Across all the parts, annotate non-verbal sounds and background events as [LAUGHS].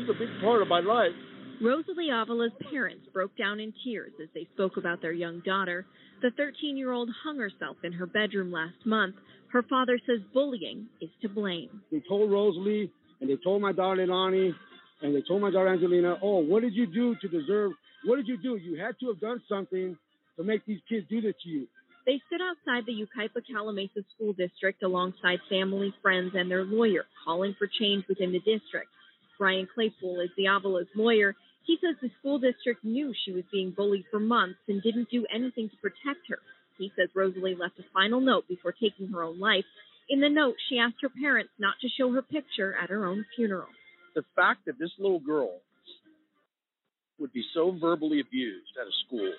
he's a big part of my life. Rosalie Avila's parents broke down in tears as they spoke about their young daughter. The 13 year old hung herself in her bedroom last month. Her father says bullying is to blame. They told Rosalie and they told my daughter Lonnie and they told my daughter Angelina, oh, what did you do to deserve, what did you do? You had to have done something to make these kids do this to you. They stood outside the Yucaipa Calimesa School District alongside family, friends, and their lawyer, calling for change within the district. Brian Claypool is Avila's lawyer. He says the school district knew she was being bullied for months and didn't do anything to protect her. He says Rosalie left a final note before taking her own life. In the note, she asked her parents not to show her picture at her own funeral. The fact that this little girl would be so verbally abused at a school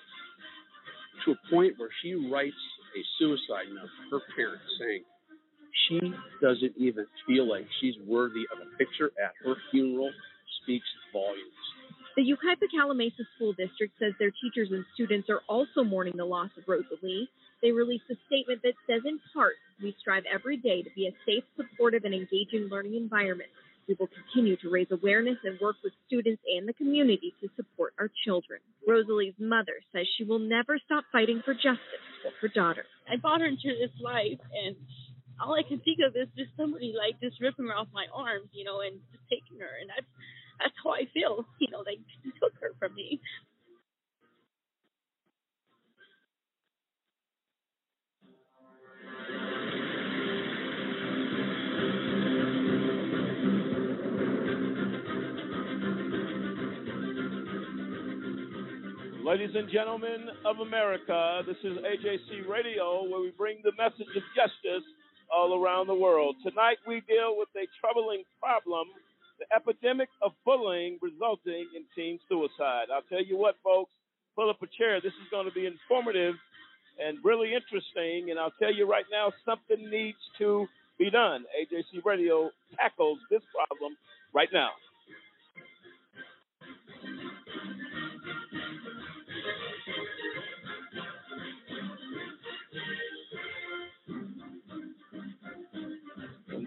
to a point where she writes a suicide note to her parents saying she doesn't even feel like she's worthy of a picture at her funeral speaks volumes. The Yucaipa Calimesa School District says their teachers and students are also mourning the loss of Rosalie. They released a statement that says, in part, we strive every day to be a safe, supportive, and engaging learning environment. We will continue to raise awareness and work with students and the community to support our children. Rosalie's mother says she will never stop fighting for justice for her daughter. I brought her into this life, and all I can think of is just somebody like just ripping her off my arms, you know, and just taking her, and that's that's how I feel, [LAUGHS] you know, they took her from me. Ladies and gentlemen of America, this is AJC Radio, where we bring the message of justice all around the world. Tonight we deal with a troubling problem the epidemic of bullying resulting in teen suicide. I'll tell you what, folks, pull up a chair. This is going to be informative and really interesting. And I'll tell you right now, something needs to be done. AJC Radio tackles this problem right now.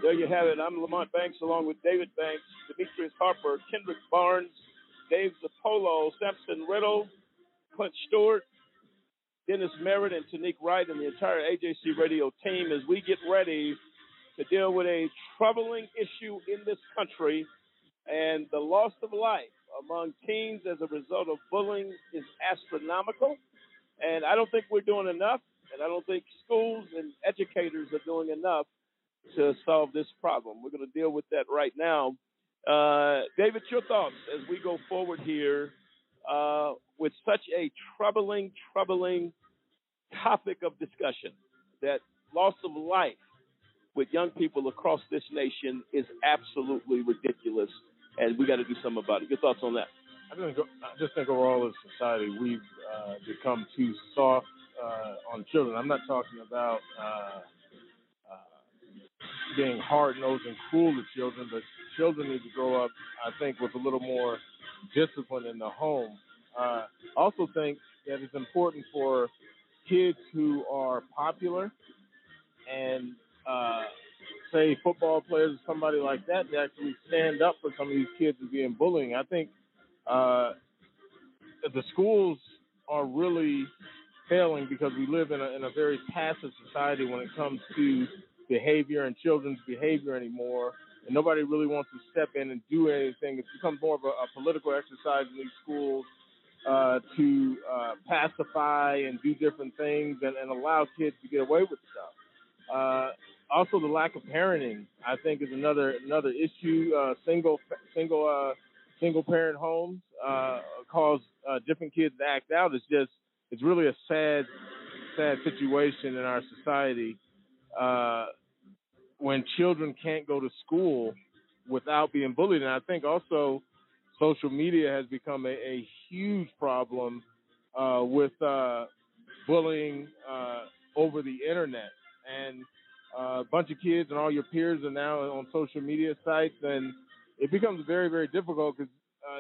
There you have it. I'm Lamont Banks along with David Banks, Demetrius Harper, Kendrick Barnes, Dave Zapolo, Samson Riddle, Clint Stewart, Dennis Merritt, and Tanique Wright, and the entire AJC radio team as we get ready to deal with a troubling issue in this country and the loss of life among teens as a result of bullying is astronomical. And I don't think we're doing enough, and I don't think schools and educators are doing enough to solve this problem. We're going to deal with that right now. Uh, David, your thoughts as we go forward here uh, with such a troubling, troubling topic of discussion that loss of life with young people across this nation is absolutely ridiculous, and we got to do something about it. Your thoughts on that? I just think overall as society we've uh, become too soft uh, on children. I'm not talking about uh, being hard nosed and cruel to children, but children need to grow up, I think, with a little more discipline in the home. Uh, also think that it's important for kids who are popular and uh, say football players or somebody like that to actually stand up for some of these kids who are being bullying. I think uh, the schools are really failing because we live in a, in a very passive society when it comes to behavior and children's behavior anymore. And nobody really wants to step in and do anything. It's become more of a, a political exercise in these schools uh, to uh, pacify and do different things and, and allow kids to get away with stuff. Uh, also, the lack of parenting, I think, is another another issue. Uh, single single uh, single parent homes uh, cause different kids to act out. It's just it's really a sad sad situation in our society uh, when children can't go to school without being bullied. And I think also social media has become a, a huge problem uh, with uh, bullying uh, over the internet. And uh, a bunch of kids and all your peers are now on social media sites, and it becomes very, very difficult because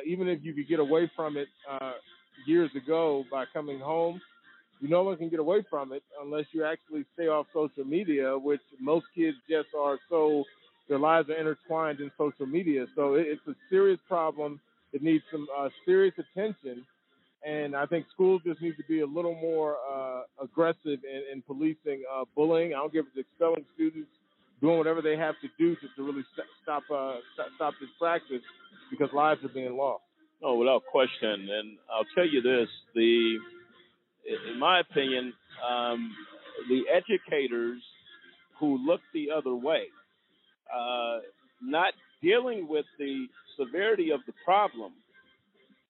even if you could get away from it years ago by coming home, you no one can get away from it unless you actually stay off social media, which most kids just are so their lives are intertwined in social media. So it, it's a serious problem. It needs some uh, serious attention, and I think schools just need to be a little more uh, aggressive in, in policing uh, bullying. I don't give it's expelling students, doing whatever they have to do to, to really st- stop uh, st- stop this practice because lives are being lost. No, without question. And I'll tell you this: the, in my opinion, um, the educators who look the other way, uh, not dealing with the severity of the problem,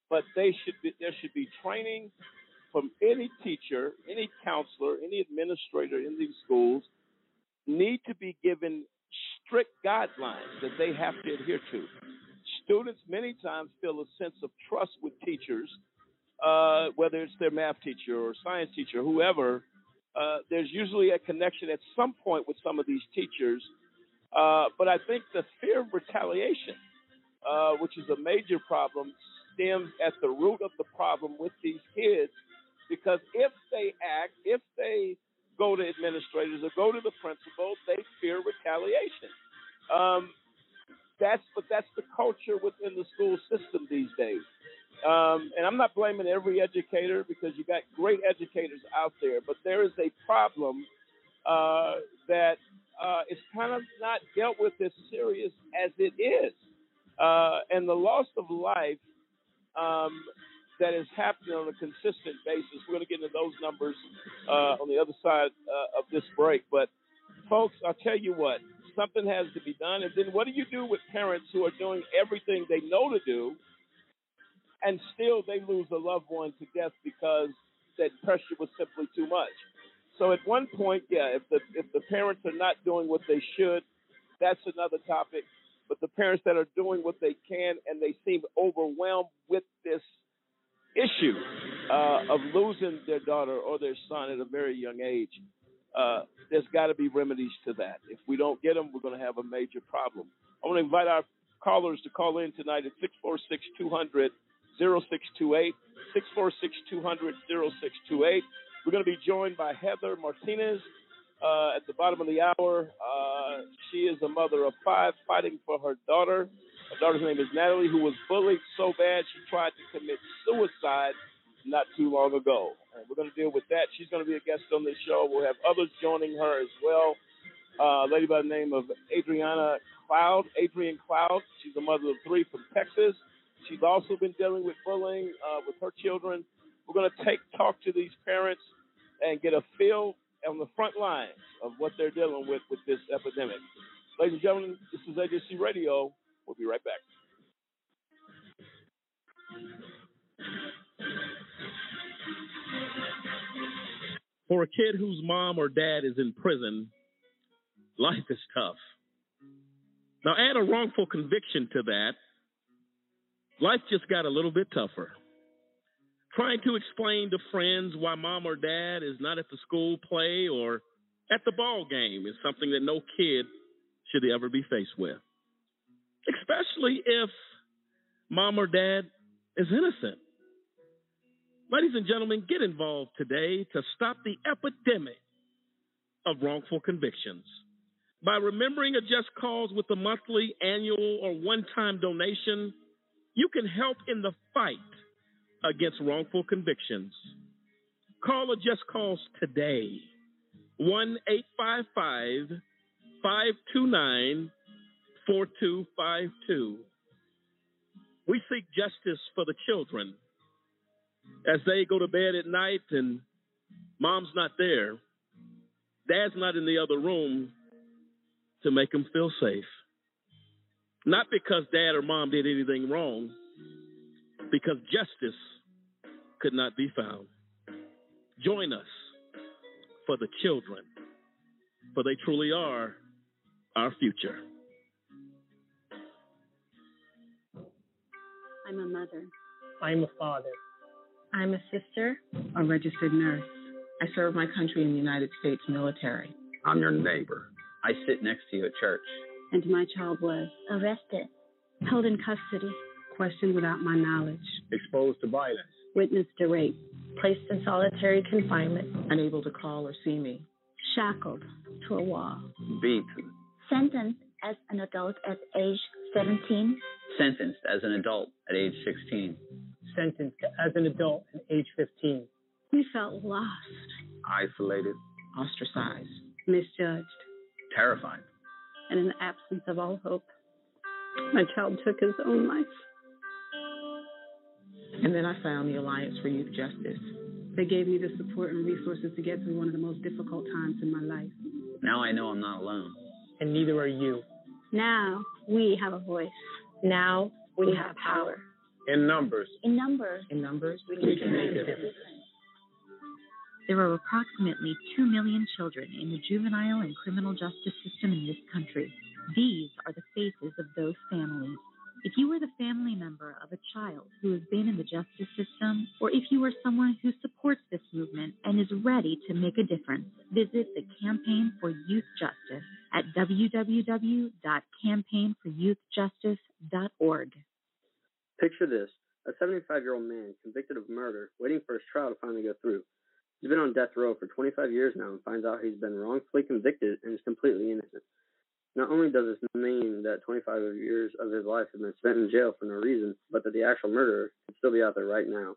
but they should be, there should be training from any teacher, any counselor, any administrator in these schools need to be given strict guidelines that they have to adhere to. Students many times feel a sense of trust with teachers, uh, whether it's their math teacher or science teacher, whoever. Uh, there's usually a connection at some point with some of these teachers. Uh, but I think the fear of retaliation, uh, which is a major problem, stems at the root of the problem with these kids. Because if they act, if they go to administrators or go to the principal, they fear retaliation. Um, that's but that's the culture within the school system these days. Um, and I'm not blaming every educator because you got great educators out there, but there is a problem uh, that uh, is kind of not dealt with as serious as it is. Uh, and the loss of life um, that is happening on a consistent basis. We're going to get into those numbers uh, on the other side uh, of this break. But, folks, I'll tell you what, something has to be done. And then what do you do with parents who are doing everything they know to do and still they lose a loved one to death because that pressure was simply too much? So at one point, yeah, if the if the parents are not doing what they should, that's another topic. But the parents that are doing what they can and they seem overwhelmed with this issue uh, of losing their daughter or their son at a very young age, uh, there's got to be remedies to that. If we don't get them, we're going to have a major problem. I want to invite our callers to call in tonight at 646 200 0628. 646 200 0628. We're going to be joined by Heather Martinez uh, at the bottom of the hour. Uh, she is a mother of five fighting for her daughter. Her daughter's name is Natalie, who was bullied so bad she tried to commit suicide not too long ago. And we're going to deal with that. She's going to be a guest on this show. We'll have others joining her as well. Uh, a lady by the name of Adriana Cloud, Adrianne Cloud. She's a mother of three from Texas. She's also been dealing with bullying uh, with her children. We're going to take talk to these parents and get a feel on the front lines of what they're dealing with with this epidemic. Ladies and gentlemen, this is AJC Radio. We'll be right back. For a kid whose mom or dad is in prison, life is tough. Now, add a wrongful conviction to that, life just got a little bit tougher. Trying to explain to friends why mom or dad is not at the school play or at the ball game is something that no kid should ever be faced with especially if mom or dad is innocent. Ladies and gentlemen, get involved today to stop the epidemic of wrongful convictions. By remembering a just cause with a monthly, annual, or one time donation, you can help in the fight against wrongful convictions. Call a just cause today 1 855 529 4252. We seek justice for the children as they go to bed at night and mom's not there, dad's not in the other room to make them feel safe. Not because dad or mom did anything wrong, because justice could not be found. Join us for the children, for they truly are our future. I'm a mother. I'm a father. I'm a sister. A registered nurse. I serve my country in the United States military. I'm your neighbor. I sit next to you at church. And my child was arrested, held in custody, questioned without my knowledge, exposed to violence, witnessed a rape, placed in solitary confinement, unable to call or see me, shackled to a wall, beaten, sentenced as an adult at age 17. Sentenced as an adult at age 16. Sentenced as an adult at age 15. We felt lost, Isolated. Ostracized. Misjudged. Terrified. And in the absence of all hope, my child took his own life. And then I found the Alliance for Youth Justice. They gave me the support and resources to get through one of the most difficult times in my life. Now I know I'm not alone. And neither are you. Now we have a voice. Now we, we have power. In numbers. In numbers. In numbers, we, we can make a difference. There are approximately 2 million children in the juvenile and criminal justice system in this country. These are the faces of those families. If you are the family member of a child who has been in the justice system, or if you are someone who supports this movement and is ready to make a difference, visit the Campaign for Youth Justice at www.campaignforyouthjustice.org. Picture this a 75 year old man convicted of murder, waiting for his trial to finally go through. He's been on death row for 25 years now and finds out he's been wrongfully convicted and is completely innocent. Not only does this mean that 25 years of his life have been spent in jail for no reason, but that the actual murderer could still be out there right now.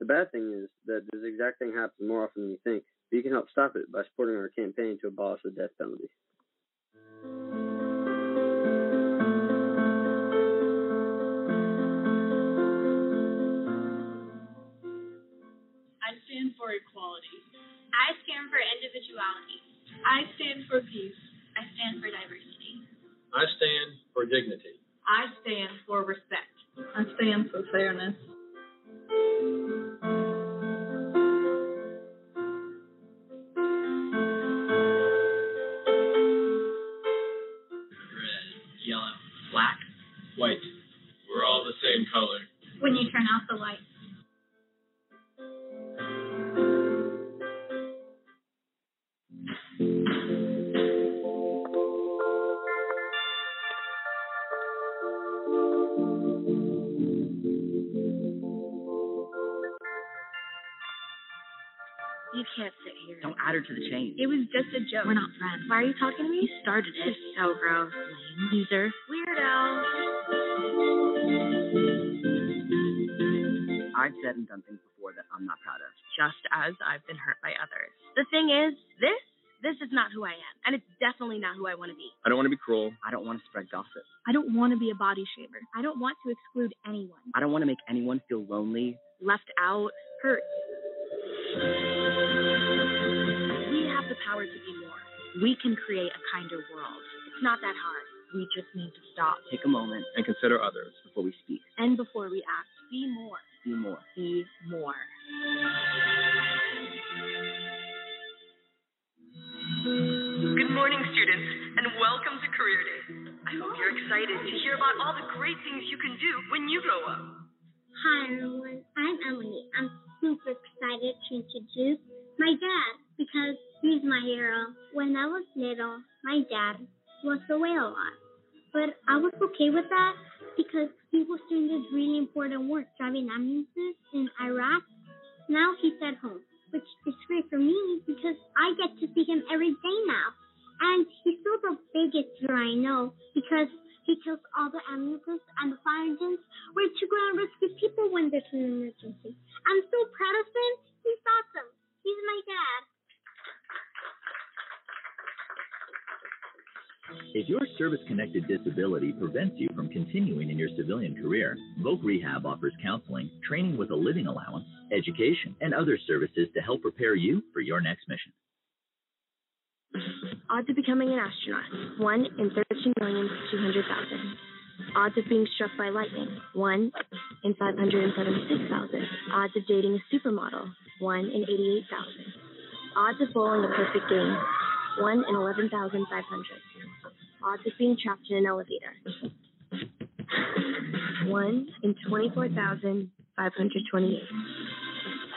The bad thing is that this exact thing happens more often than you think, but you can help stop it by supporting our campaign to abolish the death penalty. For equality. I stand for individuality. I stand for peace. I stand for diversity. I stand for dignity. I stand for respect. I stand for fairness. It was just a joke. We're not friends. Why are you talking to me? You started it. So gross. Lame loser. Weirdo. I've said and done things before that I'm not proud of. Just as I've been hurt by others. The thing is, this this is not who I am, and it's definitely not who I want to be. I don't want to be cruel. I don't want to spread gossip. I don't want to be a body shamer. I don't want to exclude anyone. I don't want to make anyone feel lonely, left out, hurt. We have the power to be more. We can create a kinder world. It's not that hard. We just need to stop. Take a moment and consider others before we speak. And before we act. Be more. Be more. Be more. Good morning, students, and welcome to Career Day. I hope you're excited to hear about all the great things you can do when you grow up. Hi, everyone. I'm Emily. I'm super excited to introduce my dad because he's my hero. When I was little, my dad was away a lot, but I was okay with that because he was doing this really important work driving ambulances in Iraq. Now he's at home, which is great for me because I get to see him every day now. And he's still the biggest hero I know because he kills all the ambulances and the fire engines where to go and rescue people when there's an emergency. I'm so proud of him. He's awesome. He's my dad. If your service-connected disability prevents you from continuing in your civilian career, Voc Rehab offers counseling, training with a living allowance, education, and other services to help prepare you for your next mission. Odds of becoming an astronaut, 1 in 13,200,000. Odds of being struck by lightning, 1 in 576,000. Odds of dating a supermodel, 1 in 88,000. Odds of bowling a perfect game, 1 in 11,500. Odds of being trapped in an elevator, 1 in 24,528.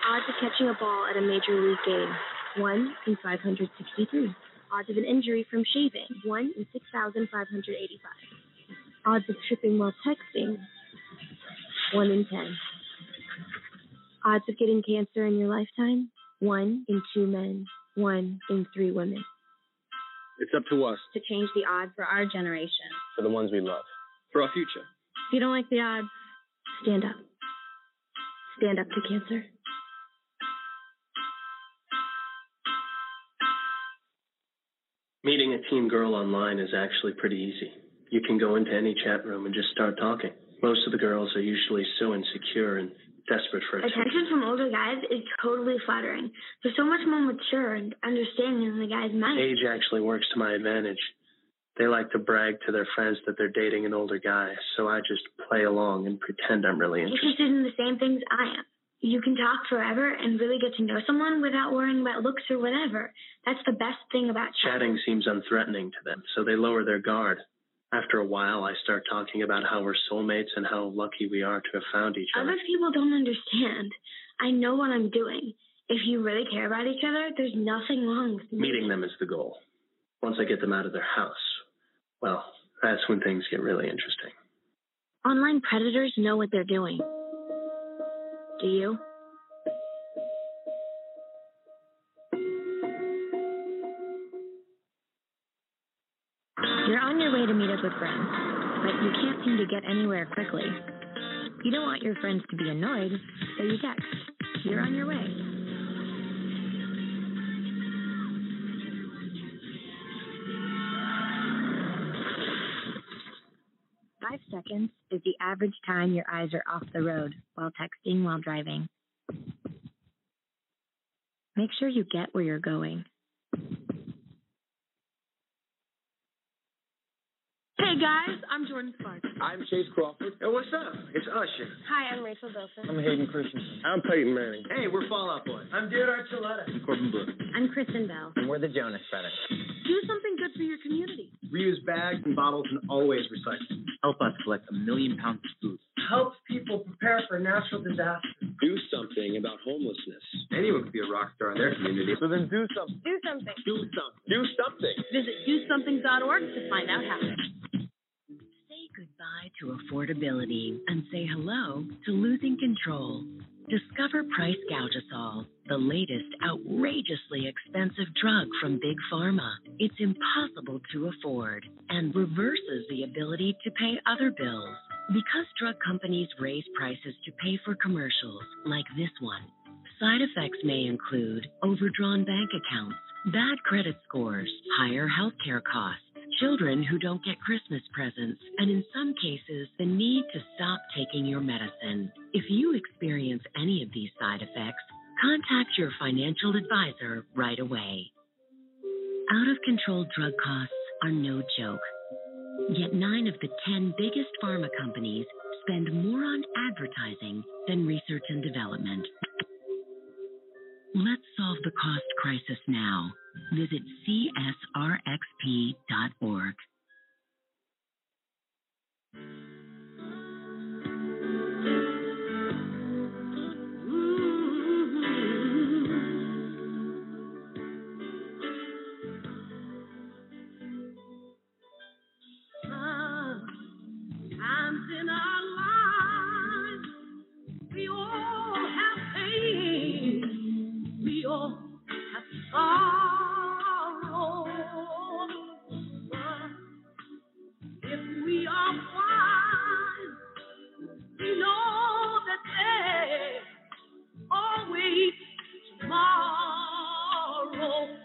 Odds of catching a ball at a major league game, 1 in 563. Odds of an injury from shaving, 1 in 6,585. Odds of tripping while texting, 1 in 10. Odds of getting cancer in your lifetime, 1 in 2 men, 1 in 3 women. It's up to us. to change the odds for our generation. For the ones we love. For our future. If you don't like the odds, stand up. Stand up to cancer. Meeting a teen girl online is actually pretty easy. You can go into any chat room and just start talking. Most of the girls are usually so insecure and desperate for attention. Attention from older guys is totally flattering. They're so much more mature and understanding than the guys my age. Actually works to my advantage. They like to brag to their friends that they're dating an older guy, so I just play along and pretend I'm really interested. Interested in the same things I am. You can talk forever and really get to know someone without worrying about looks or whatever. That's the best thing about Chatting seems unthreatening to them, so they lower their guard. After a while, I start talking about how we're soulmates and how lucky we are to have found each other. Other people don't understand. I know what I'm doing. If you really care about each other, there's nothing wrong with me. Meeting them is the goal. Once I get them out of their house, well, that's when things get really interesting. Online predators know what they're doing. Do you? With friends, but you can't seem to get anywhere quickly. You don't want your friends to be annoyed, so you text. You're on your way. Five seconds is the average time your eyes are off the road while texting while driving. Make sure you get where you're going. Hey guys, I'm Jordin Sparks. I'm Chace Crawford. Hey, what's up? It's Usher. Hi, I'm Rachel Bilson. I'm Hayden Christensen. I'm Peyton Manning. Hey, we're Fallout Boy. I'm David Archuleta. I'm Corbin Bleu. I'm Kristen Bell. And we're the Jonas Brothers. Do something good for your community. Reuse bags and bottles and always recycle. Help us collect a million pounds of food. Help people prepare for natural disasters. Do something about homelessness. Anyone could be a rock star in their community. So then do something. Do something. Do something. Do something. Visit dosomething.org to find out how. Goodbye to affordability and say hello to losing control. Discover Price Gougasol, the latest outrageously expensive drug from Big Pharma. It's impossible to afford and reverses the ability to pay other bills. Because drug companies raise prices to pay for commercials like this one, side effects may include overdrawn bank accounts, bad credit scores, higher healthcare costs children who don't get Christmas presents, and in some cases, the need to stop taking your medicine. If you experience any of these side effects, contact your financial advisor right away. Out of control drug costs are no joke. Yet nine of the 10 biggest pharma companies spend more on advertising than research and development. Let's solve the cost crisis now. Visit csrxp.org.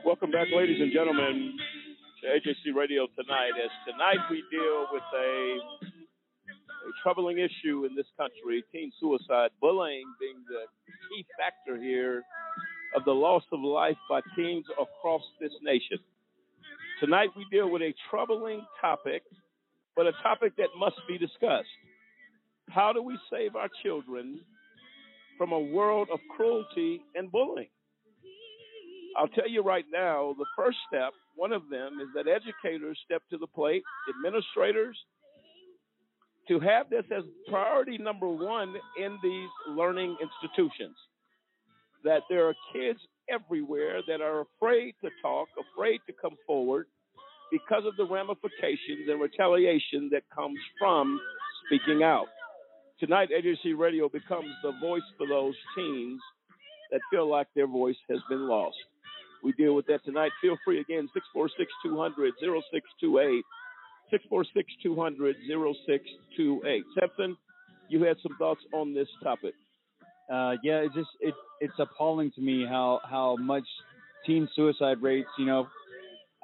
Welcome back, ladies and gentlemen, to AJC Radio tonight. As tonight we deal with a, a troubling issue in this country teen suicide, bullying being the key factor here of the loss of life by teens across this nation. Tonight we deal with a troubling topic, but a topic that must be discussed. How do we save our children from a world of cruelty and bullying? I'll tell you right now, the first step, one of them, is that educators step to the plate, administrators, to have this as priority number one in these learning institutions. That there are kids everywhere that are afraid to talk, afraid to come forward because of the ramifications and retaliation that comes from speaking out. Tonight, AJC Radio becomes the voice for those teens that feel like their voice has been lost. we deal with that tonight. Feel free again, 646 200 0628. 646 200 0628. Samson, you had some thoughts on this topic. Uh, yeah, it's just it it's appalling to me how how much teen suicide rates, you know,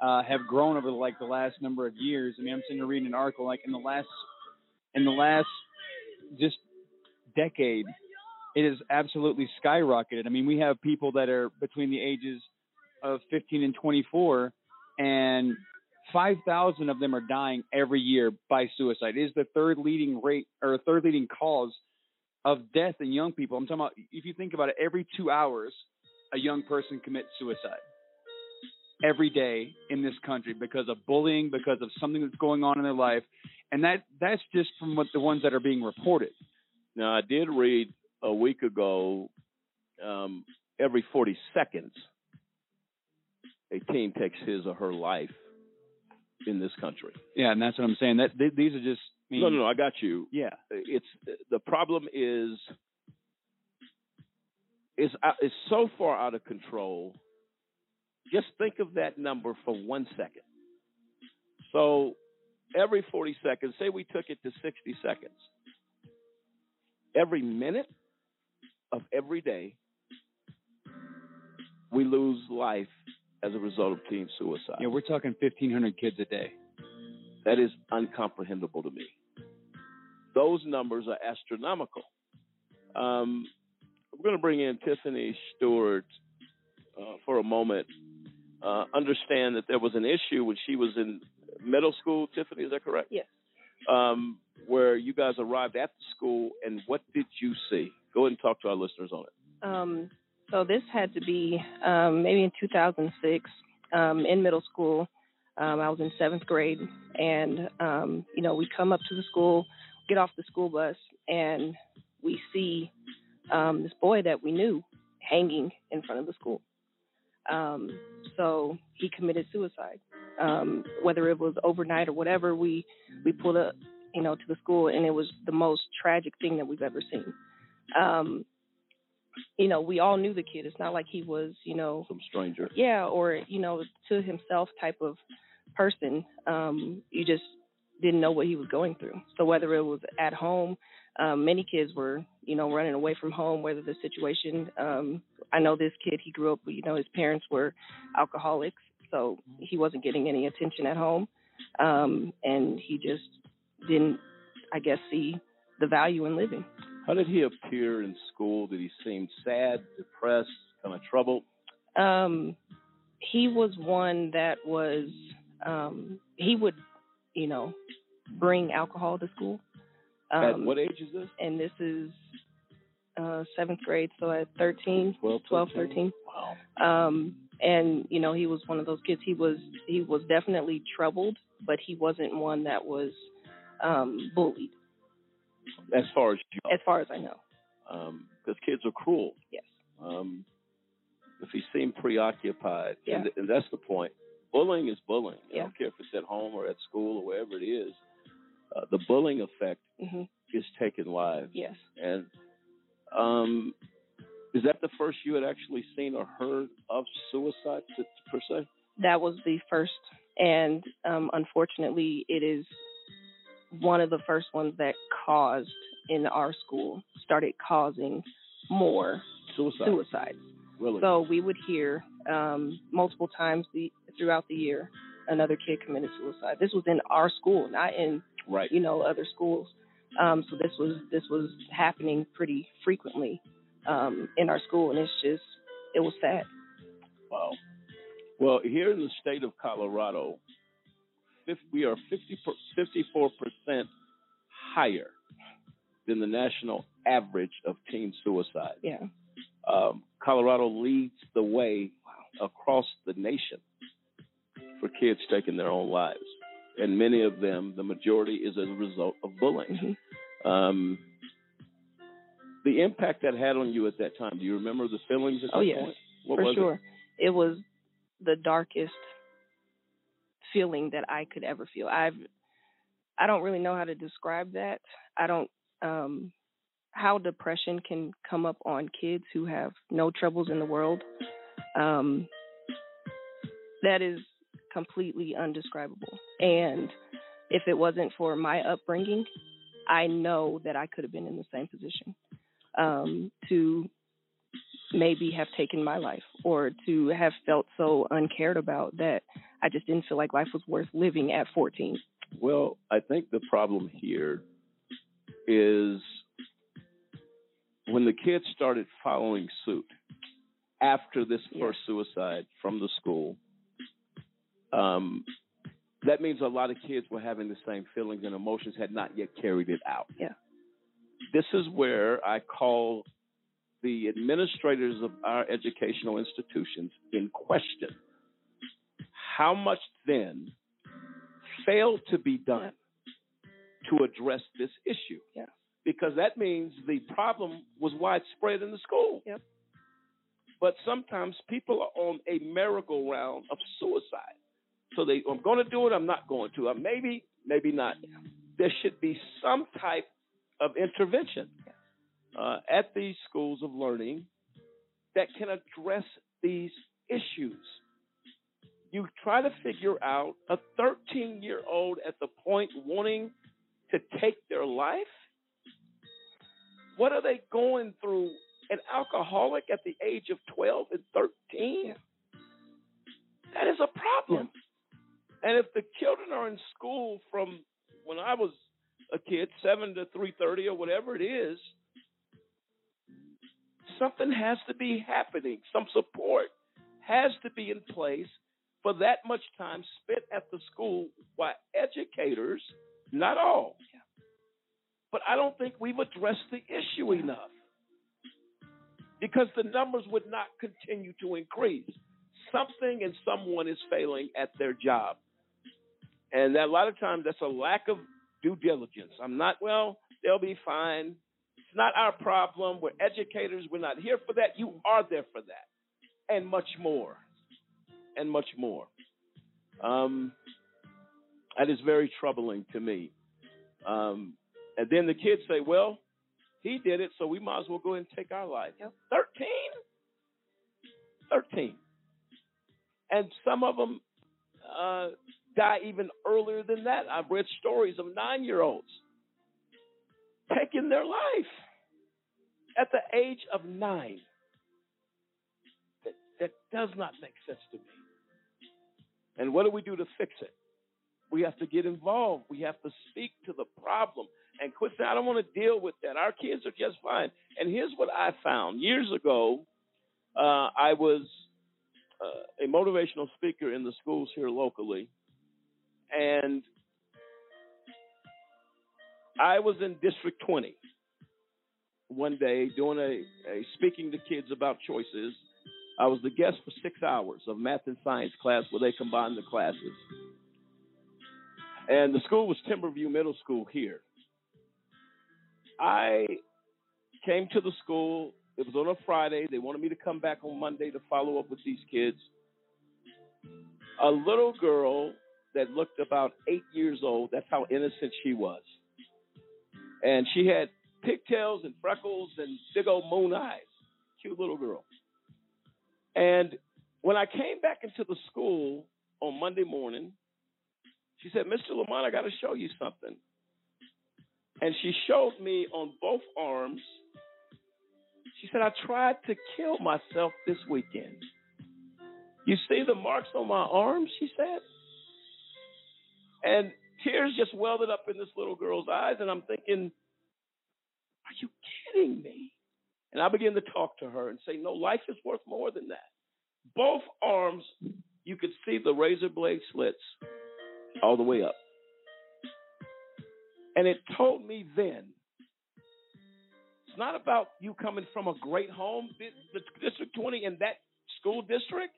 uh, have grown over like the last number of years. I mean, I'm sitting here reading an article like in the last in the last just decade, it has absolutely skyrocketed. I mean, we have people that are between the ages of 15 and 24, and 5,000 of them are dying every year by suicide. It is the third leading rate or third leading cause of death in young people. I'm talking about if you think about it, every two hours, a young person commits suicide every day in this country because of bullying, because of something that's going on in their life, and that that's just from what the ones that are being reported. Now, I did read a week ago um, every 40 seconds, a teen takes his or her life in this country. Yeah, and that's what I'm saying. That th- these are just I mean, no, no, no, I got you. Yeah, it's the problem is is uh, is so far out of control. Just think of that number for one second. So every 40 seconds, say we took it to 60 seconds. Every minute of every day, we lose life as a result of teen suicide. Yeah, we're talking 1,500 kids a day. That is uncomprehendable to me. Those numbers are astronomical. Um, we're going to bring in Tiffany Stewart uh, for a moment. Uh, understand that there was an issue when she was in middle school. Tiffany, is that correct? Yes. Um, where you guys arrived at the school, and what did you see? Go ahead and talk to our listeners on it. Um, so this had to be um, maybe in 2006 um, in middle school. Um, I was in seventh grade, and um, you know we come up to the school, get off the school bus, and we see um, this boy that we knew hanging in front of the school. Um, so he committed suicide. Um, whether it was overnight or whatever, we we pulled up, you know, to the school, and it was the most tragic thing that we've ever seen. Um, you know, we all knew the kid. It's not like he was, you know, some stranger. Yeah, or you know, to himself type of person. Um, you just didn't know what he was going through. So whether it was at home, um, many kids were, you know, running away from home. Whether the situation, um, I know this kid, he grew up, you know, his parents were alcoholics, so he wasn't getting any attention at home, um, and he just didn't, I guess, see the value in living. How did he appear in school? Did he seem sad, depressed, kind of troubled? Um, he was one that was, um, he would, you know, bring alcohol to school. Um, At what age is this? And this is uh, seventh grade, so at 13, 12, 12 13. Wow. Um, and you know, he was one of those kids. He was he was definitely troubled, but he wasn't one that was um, bullied. As far as you know. As far as I know. Because kids are cruel. Yes. Um, if he seemed preoccupied, Yeah. and, and that's the point. Bullying is bullying. Yeah. I don't care if it's at home or at school or wherever it is. Uh, the bullying effect hmm is taking lives. Yes. And um, is that the first you had actually seen or heard of suicide per se? That was the first, and um, unfortunately, it is one of the first ones that caused in our school started causing more Suicide. suicides. Really? So we would hear um, multiple times the, throughout the year another kid committed suicide. This was in our school, not in right. you know other schools. Um, so this was this was happening pretty frequently um, in our school, and it's just it was sad. Wow. Well, here in the state of Colorado, we are 50 54 percent higher than the national average of teen suicide. Yeah. Um, Colorado leads the way across the nation for kids taking their own lives, and many of them, the majority, is as a result of bullying. Um, the impact that had on you at that time. Do you remember the feelings at Oh that yes, point? What for was it? sure. It? was the darkest feeling that I could ever feel. I've I don't really know how to describe that. I don't um how depression can come up on kids who have no troubles in the world. Um that is completely undescribable. And if it wasn't for my upbringing, I know that I could have been in the same position um, to maybe have taken my life or to have felt so uncared about that I just didn't feel like life was worth living at 14. Well, I think the problem here is when the kids started following suit after this first suicide from the school. Um, that means a lot of kids were having the same feelings and emotions, had not yet carried it out. Yeah. This is where I call the administrators of our educational institutions in question. How much then failed to be done to address this issue? Yeah. Because that means the problem was widespread in the school. Yep. But sometimes people are on a merry-go-round of suicide. So they, I'm going to do it. I'm not going to. Uh, maybe, maybe not. There should be some type of intervention uh, at these schools of learning that can address these issues. You try to figure out a 13 year old at the point wanting to take their life. What are they going through? An alcoholic at the age of 12 and 13? That is a problem. And if the children are in school from when I was a kid, seven to three thirty or whatever it is, something has to be happening. Some support has to be in place for that much time spent at the school by educators, not all. But I don't think we've addressed the issue enough because the numbers would not continue to increase. Something and someone is failing at their job. And that, a lot of times that's a lack of due diligence. I'm not, well, they'll be fine. It's not our problem. We're educators. We're not here for that. You are there for that. And much more. And much more. Um, that is very troubling to me. Um, and then the kids say, well, he did it, so we might as well go ahead and take our life. 13? 13. And some of them uh, die even earlier than that. I've read stories of nine year olds taking their life at the age of nine. That, that does not make sense to me. And what do we do to fix it? We have to get involved. We have to speak to the problem and quit saying, I don't want to deal with that. Our kids are just fine. And here's what I found years ago uh, I was uh, a motivational speaker in the schools here locally. And I was in District 20 one day doing a, a speaking to kids about choices. I was the guest for six hours of math and science class where they combined the classes. And the school was Timberview Middle School here. I came to the school. It was on a Friday. They wanted me to come back on Monday to follow up with these kids. A little girl that looked about eight years old. That's how innocent she was. And she had pigtails and freckles and big old moon eyes. Cute little girl. And when I came back into the school on Monday morning, she said, Mr. Lamont, I got to show you something. And she showed me on both arms. She said, I tried to kill myself this weekend. You see the marks on my arms, she said. And tears just welled up in this little girl's eyes. And I'm thinking, are you kidding me? And I began to talk to her and say, no, life is worth more than that. Both arms, you could see the razor blade slits all the way up. And it told me then it's not about you coming from a great home. The, the District 20 in that school district,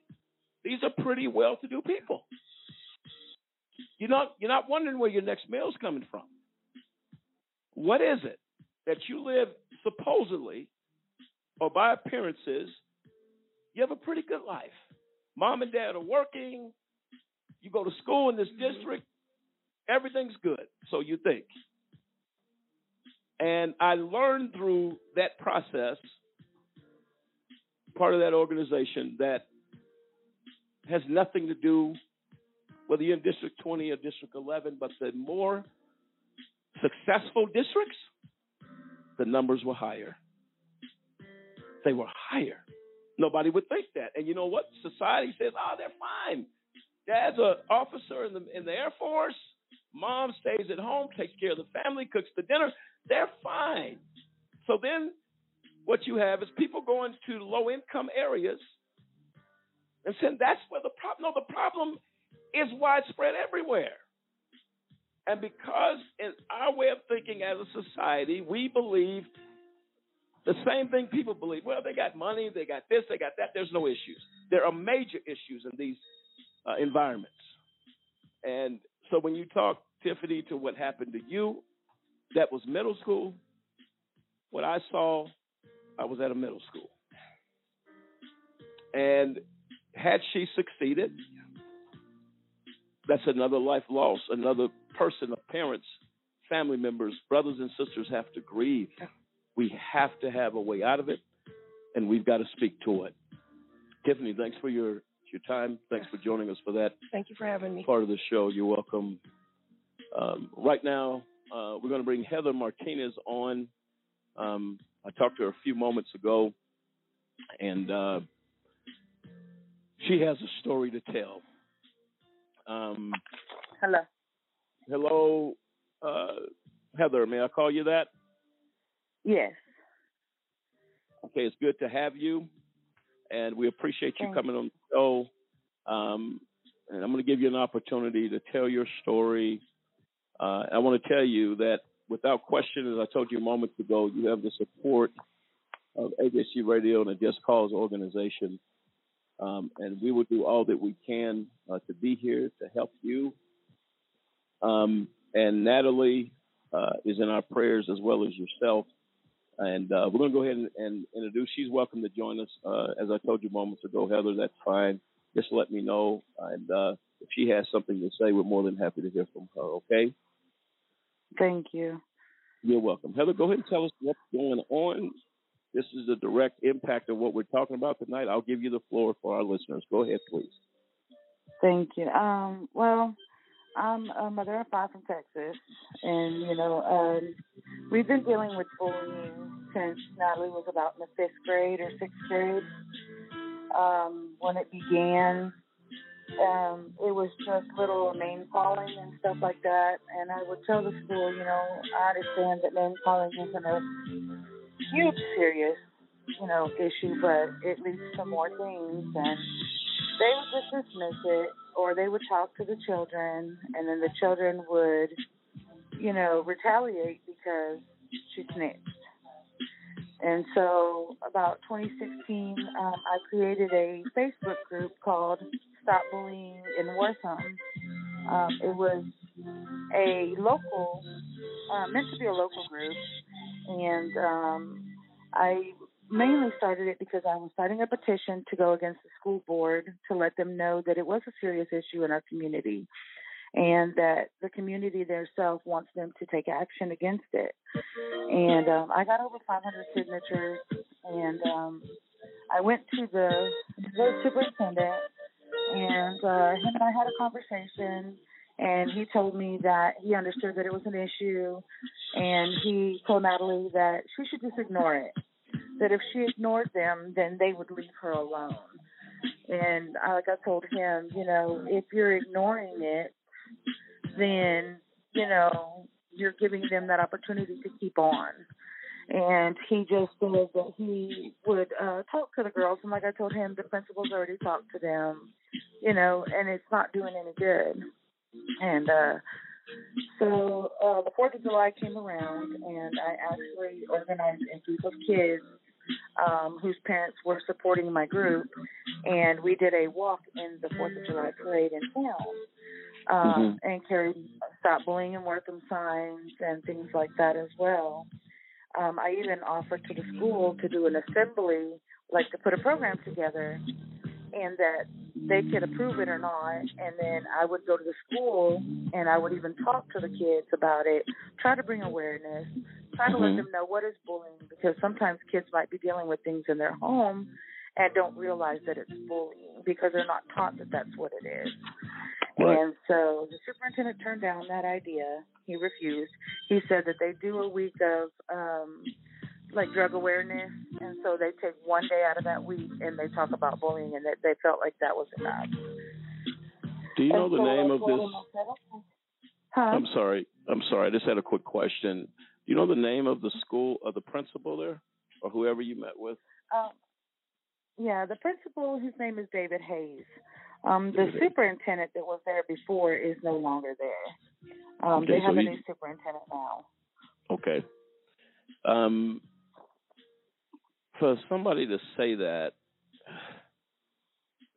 these are pretty well to do people. You're not, you're not wondering where your next meal's coming from. What is it that you live supposedly or by appearances, you have a pretty good life. Mom and dad are working. You go to school in this mm-hmm. district. Everything's good, so you think. And I learned through that process, part of that organization, that has nothing to do whether you're in District 20 or District 11, but the more successful districts, the numbers were higher. They were higher. Nobody would think that. And you know what? Society says, oh, they're fine. Dad's an officer in the in the Air Force. Mom stays at home, takes care of the family, cooks the dinner. They're fine. So then what you have is people going to low income areas and saying that's where the problem no, the problem is widespread everywhere. And because in our way of thinking as a society, we believe the same thing people believe. Well, they got money, they got this, they got that. There's no issues. There are major issues in these uh, environments. And so when you talk, Tiffany, to what happened to you, that was middle school. What I saw, I was at a middle school. And had she succeeded, that's another life lost, another person, parents, family members, brothers and sisters have to grieve. We have to have a way out of it, and we've got to speak to it. Tiffany, thanks for your your time. Thanks for joining us for that. Thank you for having me. Part of the show. You're welcome. Um, right now, uh, we're going to bring Heather Martinez on. Um, I talked to her a few moments ago, and uh, she has a story to tell. Um, Hello. Hello, uh, Heather. May I call you that? Yes. Okay, it's good to have you, and we appreciate you Thank coming on the show. Um, and I'm going to give you an opportunity to tell your story. Uh, I want to tell you that without question, as I told you moments ago, you have the support of AJC Radio and the Just Cause organization. Um, and we will do all that we can uh, to be here to help you. Um, and Natalie uh, is in our prayers as well as yourself. And uh, we're going to go ahead and, and, introduce. She's welcome to join us. Uh, as I told you moments ago, Heather, that's fine. Just let me know. And uh, if she has something to say, we're more than happy to hear from her, okay? Thank you. You're welcome. Heather, go ahead and tell us what's going on. This is a direct impact of what we're talking about tonight. I'll give you the floor for our listeners. Go ahead, please. Thank you. Um, well, I'm a mother of five from Texas, and you know, um, we've been dealing with bullying since Natalie was about in the fifth grade or sixth grade. Um, when it began, um, it was just little name calling and stuff like that. And I would tell the school, you know, I understand that name calling isn't a huge, serious, you know, issue, but it leads to more things. And they would just dismiss it, or they would talk to the children, and then the children would, you know, retaliate because she snitched. And so, about 2016, um, I created a Facebook group called Stop Bullying in Wortham. Um, it was a local, uh, meant to be a local group, and um, I mainly started it because I was starting a petition to go against the school board to let them know that it was a serious issue in our community and that the community themselves wants them to take action against it. And um, I got over 500 signatures, and um, I went to the, the superintendent, and uh, him and I had a conversation. And he told me that he understood that it was an issue, and he told Natalie that she should just ignore it. That if she ignored them, then they would leave her alone. And like I told him, you know, if you're ignoring it, then you know you're giving them that opportunity to keep on. And he just said that he would uh, talk to the girls, and like I told him, the principal's already talked to them, you know, and it's not doing any good. And uh, so uh, the Fourth of July came around, and I actually organized a group of kids um, whose parents were supporting my group, and we did a walk in the Fourth of July parade in town um, Mm-hmm. and carried stop bullying and Wortham signs and things like that as well. Um, I even offered to the school to do an assembly, like to put a program together, and that they could approve it or not. And then I would go to the school and I would even talk to the kids about it, try to bring awareness, try to let Mhm. them know what is bullying because sometimes kids might be dealing with things in their home and don't realize that it's bullying because they're not taught that that's what it is. Right. And so the superintendent turned down that idea. He refused. He said that they do a week of um like drug awareness and so they take one day out of that week and they talk about bullying and that they felt like that was enough. Do you know the so name of this? him, Huh? I'm sorry. I'm sorry. I just had a quick question. Do you know the name of the school of the principal there, or whoever you met with? Um, yeah, the principal, his name is David Hayes. Um, the David superintendent that was there before is no longer there. Um, Okay, they so have a he- new superintendent now. Okay. Um, for somebody to say that,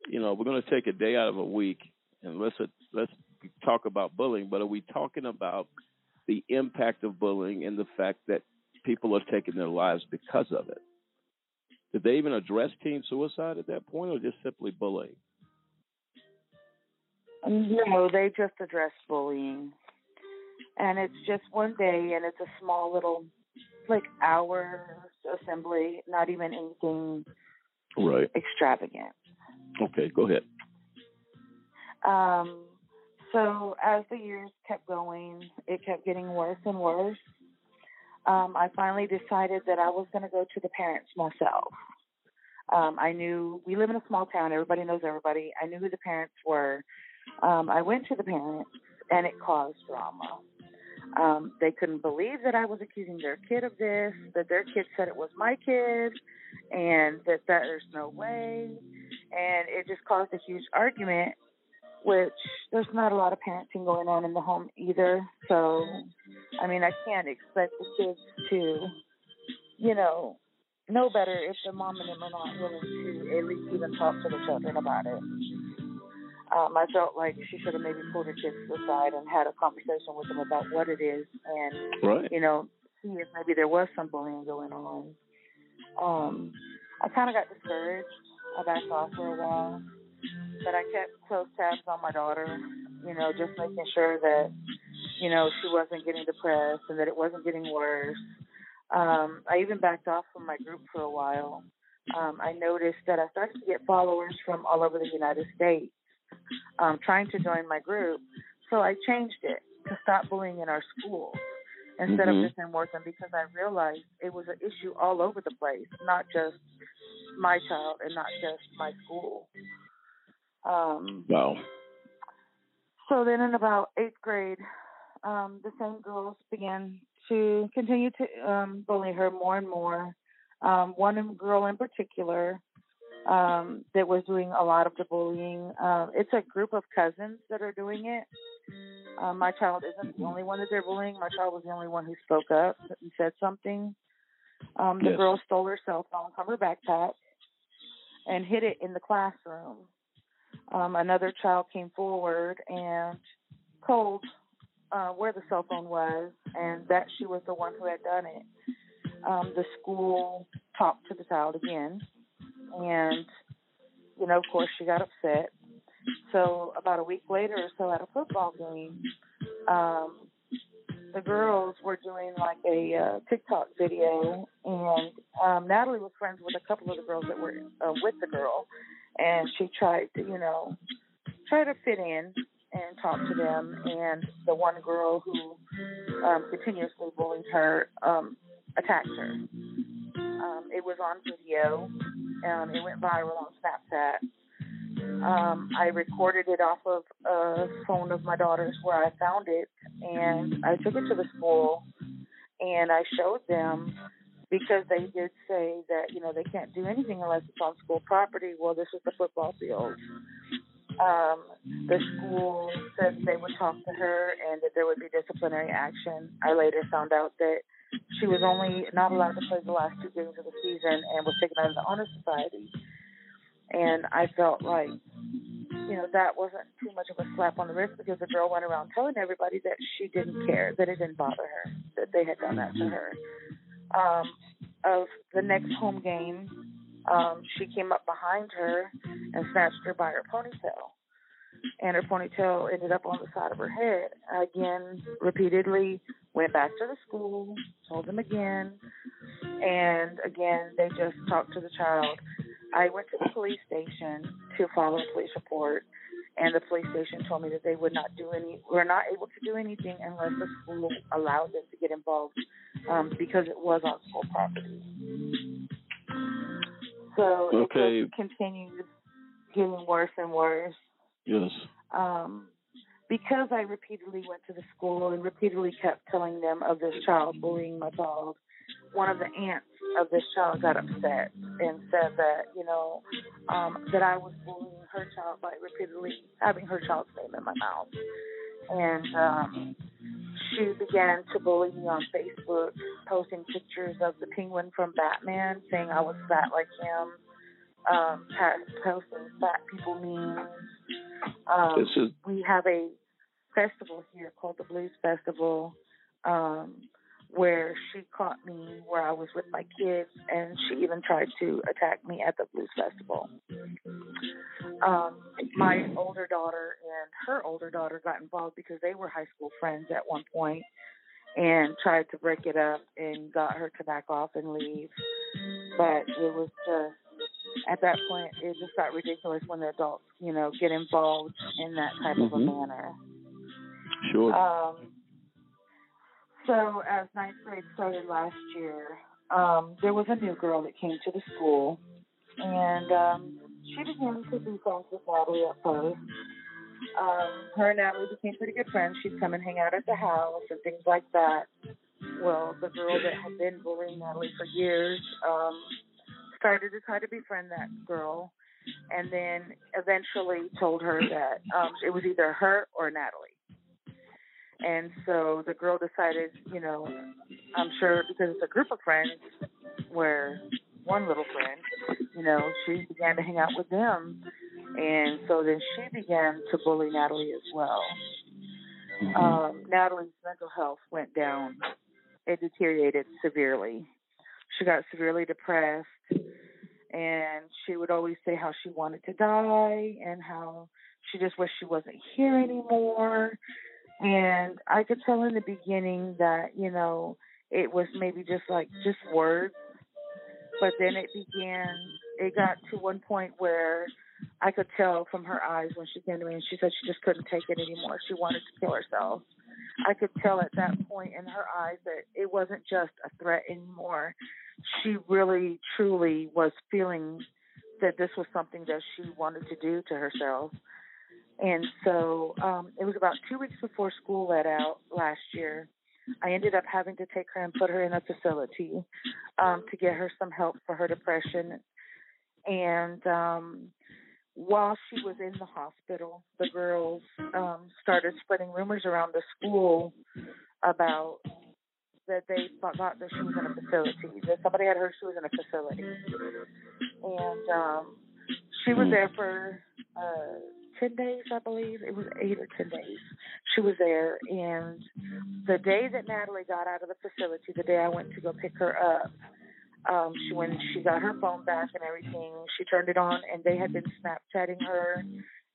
you know, we're going to take a day out of a week and let's let's talk about bullying. But are we talking about the impact of bullying and the fact that people are taking their lives because of it? Did they even address teen suicide at that point, or just simply bullying? No, they just address bullying. And it's just one day and it's a small little like hour assembly, not even anything Right. extravagant. Okay. Go ahead. Um, so as the years kept going, it kept getting worse and worse. Um, I finally decided that I was going to go to the parents myself. Um, I knew we live in a small town; everybody knows everybody. I knew who the parents were. Um, I went to the parents, and it caused drama. Um, they couldn't believe that I was accusing their kid of this, that their kid said it was my kid, and that, that there's no way. And it just caused a huge argument, which there's not a lot of parenting going on in the home either. So, I mean, I can't expect the kids to, you know, know better if the mom and them are not willing to at least even talk to the children about it. Um, I felt like she should have maybe pulled her kids aside and had a conversation with them about what it is and Right. you know, see if maybe there was some bullying going on. Um, I kind of got discouraged. I backed off for a while, but I kept close tabs on my daughter. You know, just making sure that you know she wasn't getting depressed and that it wasn't getting worse. Um, I even backed off from my group for a while. Um, I noticed that I started to get followers from all over the United States um, trying to join my group. So I changed it to stop bullying in our school instead Mhm. of just in Wortham because I realized it was an issue all over the place, not just my child and not just my school. Um, Wow. so then in about eighth grade, um, the same girls began to continue to um, bully her more and more. Um, one girl in particular um, that was doing a lot of the bullying. Um, it's a group of cousins that are doing it. Um, my child isn't the only one that they're bullying. My child was the only one who spoke up and said something. Um, the Yes. girl stole her cell phone from her backpack and hid it in the classroom. Um, another child came forward and told uh, where the cell phone was and that she was the one who had done it. Um, the school talked to the child again, and you know, of course, she got upset. So about a week later or so, at a football game, um, the girls were doing like a uh, TikTok video, and um, Natalie was friends with a couple of the girls that were uh, with the girl, and she tried to, you know, try to fit in and talk to them. And the one girl who um, continuously bullied her um, attacked her. Um, it was on video. Um, it went viral on Snapchat. Um, I recorded it off of a phone of my daughter's where I found it, and I took it to the school, and I showed them because they did say that you know they can't do anything unless it's on school property. Well, this was the football field. Um, the school said they would talk to her and that there would be disciplinary action. I later found out that she was only not allowed to play the last two games of the season and was taken out of the honor society. And I felt like, you know, that wasn't too much of a slap on the wrist because the girl went around telling everybody that she didn't care, that it didn't bother her, that they had done that to her. Um, of the next home game, um, she came up behind her and snatched her by her ponytail. And her ponytail ended up on the side of her head. Again, repeatedly went back to the school, told them again, and again they just talked to the child. I went to the police station to file a police report, and the police station told me that they would not do any, were not able to do anything unless the school allowed them to get involved, um, because it was on school property. So Okay. it continued getting worse and worse. Yes. Um, because I repeatedly went to the school and repeatedly kept telling them of this child bullying my child, one of the aunts of this child got upset and said that, you know, um, that I was bullying her child by repeatedly having her child's name in my mouth. And um, she began to bully me on Facebook, posting pictures of the penguin from Batman, saying I was fat like him, um, posting fat people memes. Um, This is- we have a festival here called the Blues Festival, um, where she caught me where I was with my kids, and she even tried to attack me at the Blues Festival. Um, my older daughter and her older daughter got involved because they were high school friends at one point and tried to break it up and got her to back off and leave. But it was just at that point it just got ridiculous when the adults, you know, get involved in that type of a Mhm. manner. Sure. Um, so as ninth grade started last year, um, there was a new girl that came to the school, and um, she began to be friends with Natalie at first. Um, her and Natalie became pretty good friends. She'd come and hang out at the house and things like that. Well, the girl that had been bullying Natalie for years um, started to try to befriend that girl, and then eventually told her that um, it was either her or Natalie. And so the girl decided, you know, I'm sure because it's a group of friends where one little friend, you know, she began to hang out with them. And so then she began to bully Natalie as well. Um, Natalie's mental health went down. It deteriorated severely. She got severely depressed and she would always say how she wanted to die and how she just wished she wasn't here anymore. And I could tell in the beginning that, you know, it was maybe just like just words. But then it began it got to one point where I could tell from her eyes when she came to me and she said she just couldn't take it anymore. She wanted to kill herself. I could tell at that point in her eyes that it wasn't just a threat anymore. She really, truly was feeling that this was something that she wanted to do to herself. And so um, it was about two weeks before school let out last year. I ended up having to take her and put her in a facility um, to get her some help for her depression. And um, while she was in the hospital, the girls um, started spreading rumors around the school about that they thought that she was in a facility, that somebody had heard she was in a facility. And um, she was there for uh, 10 days, I believe. It was eight or 10 days. She was there. And the day that Natalie got out of the facility, the day I went to go pick her up, um, she when she got her phone back and everything, she turned it on, and they had been Snapchatting her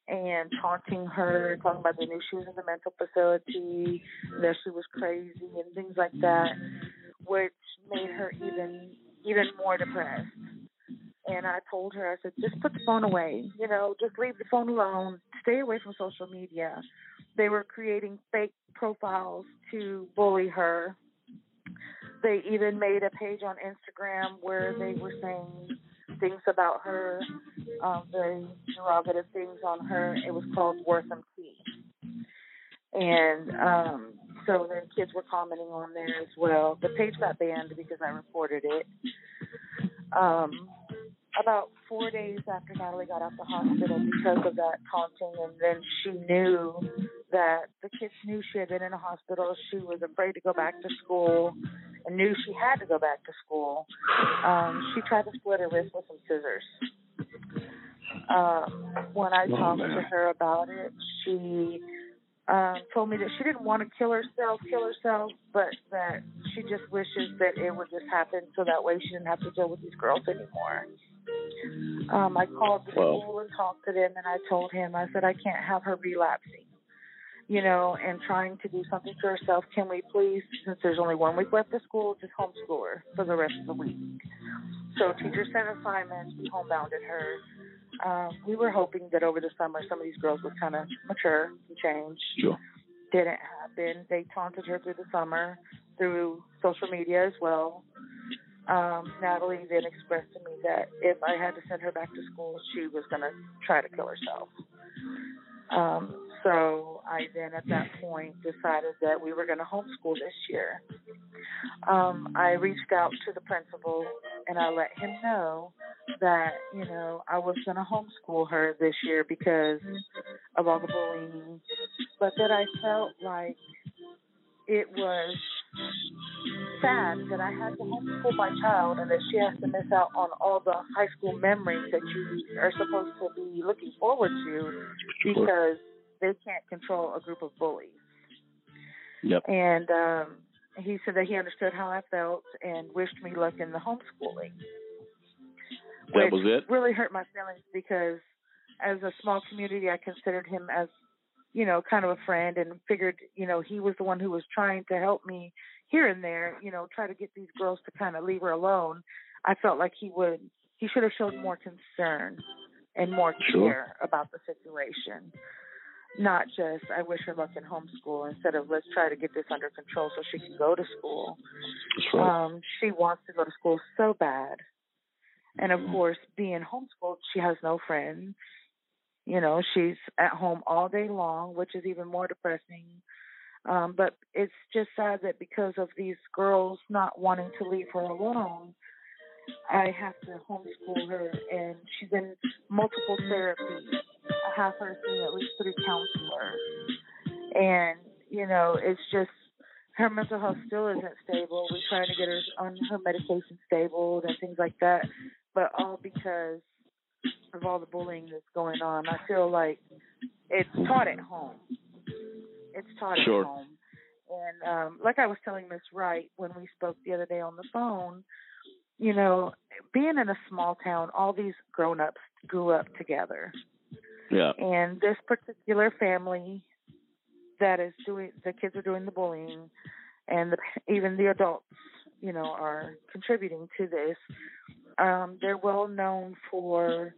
and taunting her, talking about they knew she was in the mental facility, that she was crazy and things like that, which made her even even more depressed. And I told her, I said, just put the phone away. You know, just leave the phone alone. Stay away from social media. They were creating fake profiles to bully her. They even made a page on Instagram where they were saying things about her, um, very derogative things on her. It was called Wortham Tea. And um, so then kids were commenting on there as well. The page got banned because I reported it. Um, about four days after Natalie got out of the hospital because of that taunting, and then she knew that the kids knew she had been in a hospital. She was afraid to go back to school and knew she had to go back to school. Um, she tried to split her wrist with some scissors. Um, when I Oh, talked man. to her about it, she um, told me that she didn't want to kill herself, kill herself, but that she just wishes that it would just happen so that way she didn't have to deal with these girls anymore. Um, I called the Wow. school and talked to them, and I told him, I said, I can't have her relapsing, you know, and trying to do something for herself. Can we please, since there's only one week left of school, just homeschool her for the rest of the week? So teachers sent assignments, we homebounded her. Um, we were hoping that over the summer some of these girls would kind of mature and change. Sure. Didn't happen. They taunted her through the summer, through social media as well. Um, Natalie then expressed to me that if I had to send her back to school, she was going to try to kill herself. Um, so I then at that point decided that we were going to homeschool this year. Um, I reached out to the principal and I let him know that, you know, I was going to homeschool her this year because of all the bullying, but that I felt like it was sad that I had to homeschool my child and that she has to miss out on all the high school memories that you are supposed to be looking forward to because they can't control a group of bullies. Yep. And um he said that he understood how I felt and wished me luck in the homeschooling. That was it. Really hurt my feelings because as a small community I considered him as you know, kind of a friend and figured, you know, he was the one who was trying to help me here and there, you know, try to get these girls to kind of leave her alone. I felt like he would, he should have showed more concern and more Sure. care about the situation. Not just, I wish her luck in homeschool instead of let's try to get this under control so she can go to school. Right. Um, she wants to go to school so bad. And of course, being homeschooled, she has no friends. You know, she's at home all day long, which is even more depressing. Um, but it's just sad that because of these girls not wanting to leave her alone, I have to homeschool her, and she's in multiple therapies. I have her seeing at least three counselors, and you know, it's just her mental health still isn't stable. We're trying to get her on her medication stable and things like that, but all because of all the bullying that's going on. I feel like it's taught at home. It's taught Sure. at home. And um like I was telling Miss Wright when we spoke the other day on the phone, you know, being in a small town, all these grown ups grew up together. Yeah. And this particular family that is doing the kids are doing the bullying and the, even the adults, you know, are contributing to this. Um, they're well known for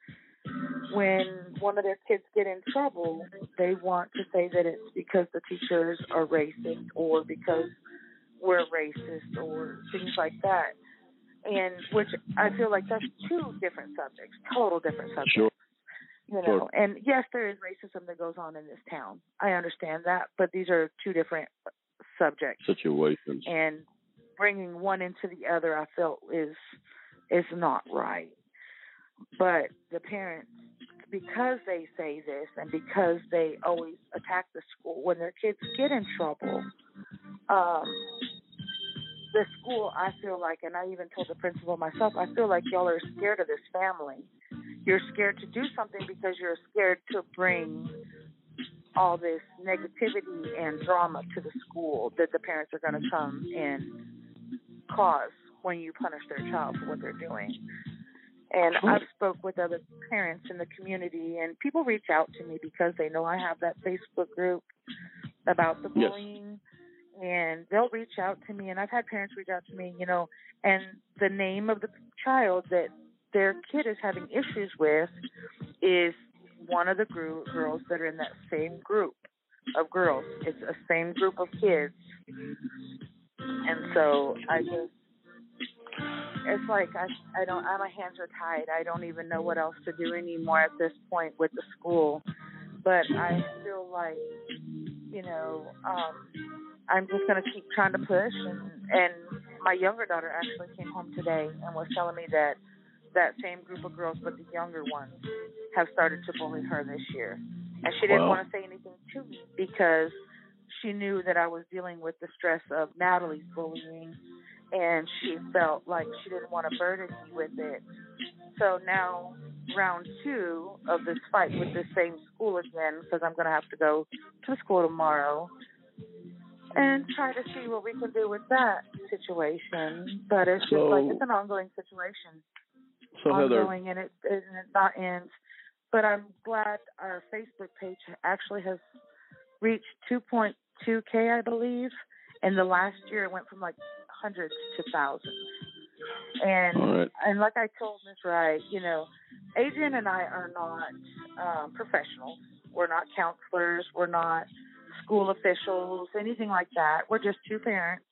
when one of their kids get in trouble, they want to say that it's because the teachers are racist or because we're racist or things like that. And which I feel like that's two different subjects, total different subjects. Sure. You know, Sure. and yes, there is racism that goes on in this town. I understand that, but these are two different subjects Situations. and bringing one into the other i felt is is not right but the parents because they say this and because they always attack the school when their kids get in trouble um the school i feel like and i even told the principal myself i feel like y'all are scared of this family you're scared to do something because you're scared to bring all this negativity and drama to the school that the parents are going to come and cause when you punish their child for what they're doing. And I've spoke with other parents in the community, and people reach out to me because they know I have that Facebook group about the Yes. And they'll reach out to me. And I've had parents reach out to me, you know, and the name of the child that their kid is having issues with is one of the group, girls that are in that same group of girls. It's a same group of kids. And so I just it's like I I don't I, my hands are tied. I don't even know what else to do anymore at this point with the school. But I feel like, you know, um I'm just gonna keep trying to push and and my younger daughter actually came home today and was telling me that that same group of girls but the younger ones have started to bully her this year. And she didn't Wow. want to say anything to me because she knew that I was dealing with the stress of Natalie's bullying and she felt like she didn't want to burden me with it. So now round two of this fight with the same school again because I'm going to have to go to school tomorrow and try to see what we can do with that situation. But it's just like it's an ongoing situation So Heather, ongoing and it and it not ends. But I'm glad our Facebook page actually has reached 2.2k, I believe. And the last year it went from like hundreds to thousands. And right. and like I told Miss Wright, you know, Adrianne and I are not um, professionals. We're not counselors. We're not school officials, anything like that. We're just two parents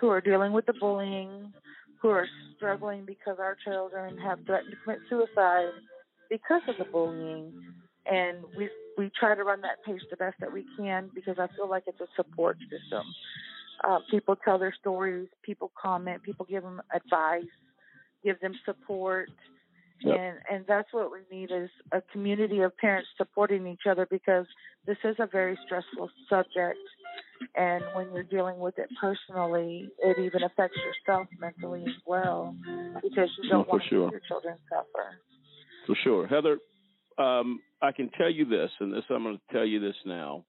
who are dealing with the bullying, who are struggling because our children have threatened to commit suicide because of the bullying. And we we try to run that page the best that we can because I feel like it's a support system. Uh, people tell their stories, people comment, people give them advice, give them support, Yep. and and that's what we need is a community of parents supporting each other because this is a very stressful subject, and when you're dealing with it personally, it even affects yourself mentally as well because you don't for want to sure. your children suffer. For sure. Heather, um, I can tell you this, and this I'm going to tell you this now.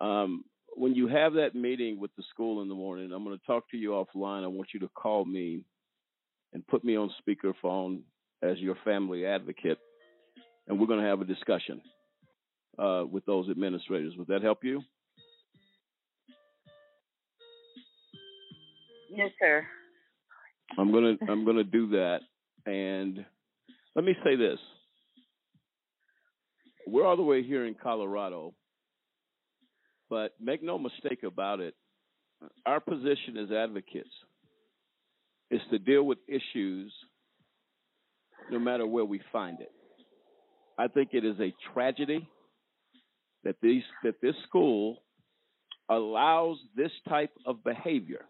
Um, when you have that meeting with the school in the morning, I'm going to talk to you offline. I want you to call me and put me on speakerphone as your family advocate, and we're going to have a discussion uh, with those administrators. Would that help you? Yes, sir. I'm gonna I'm gonna do that. And let me say this: we're all the way here in Colorado, but make no mistake about it. Our position as advocates is to deal with issues no matter where we find it. I think it is a tragedy that these that this school allows this type of behavior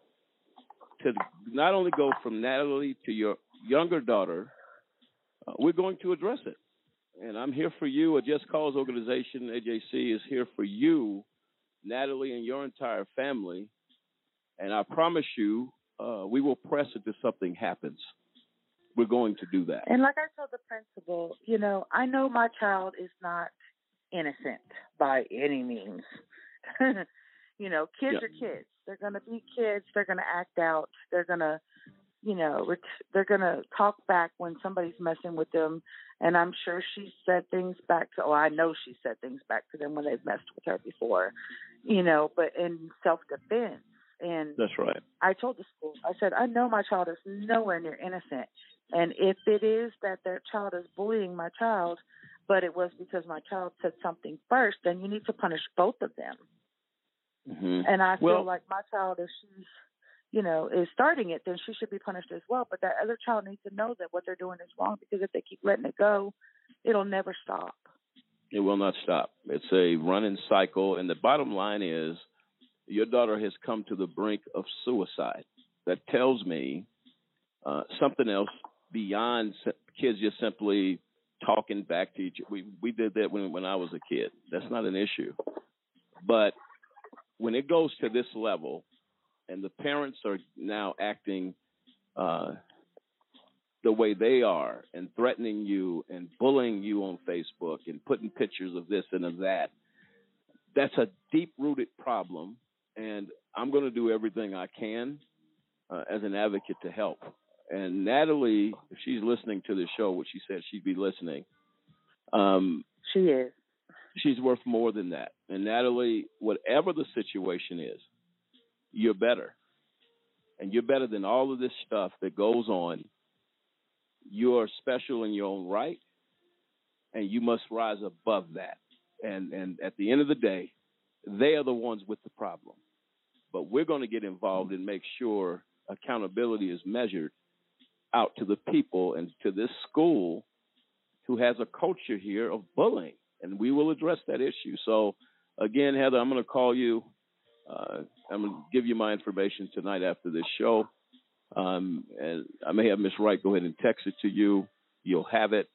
to not only go from Natalie to your younger daughter, uh, we're going to address it. And I'm here for you. A Just Cause organization, AJC, is here for you, Natalie, and your entire family. And I promise you, uh, we will press until something happens. We're going to do that. And like I told the principal, you know, I know my child is not innocent by any means. [LAUGHS] you know, kids Yeah. are kids. They're going to be kids. They're going to act out. They're going to, you know, ret- they're going to talk back when somebody's messing with them. And I'm sure she said things back to, oh, I know she said things back to them when they've messed with her before, you know, but in self defense. And That's right. I told the school, I said, I know my child is nowhere near innocent. And if it is that their child is bullying my child, but it was because my child said something first, then you need to punish both of them. Mhm. And I feel well, like my child, if she's, you know, is starting it, then she should be punished as well. But that other child needs to know that what they're doing is wrong because if they keep letting it go, it'll never stop. It will not stop. It's a running cycle. And the bottom line is your daughter has come to the brink of suicide. That tells me uh, something else beyond kids just simply talking back to each We, we did that when, when I was a kid. That's not an issue. But when it goes to this level and the parents are now acting uh, the way they are and threatening you and bullying you on Facebook and putting pictures of this and of that, that's a deep rooted problem. And I'm going to do everything I can uh, as an advocate to help. And Natalie, if she's listening to the show, which she said she'd be listening, um, She is. she's worth more than that. And Natalie, whatever the situation is, you're better. And you're better than all of this stuff that goes on. You're special in your own right, and you must rise above that. And and at the end of the day, they are the ones with the problem. But we're going to get involved and make sure accountability is measured out to the people and to this school who has a culture here of bullying, and we will address that issue. So, again, Heather, I'm going to call you. Uh, I'm going to give you my information tonight after this show, um, and I may have Miss Wright go ahead and text it to you. You'll have it,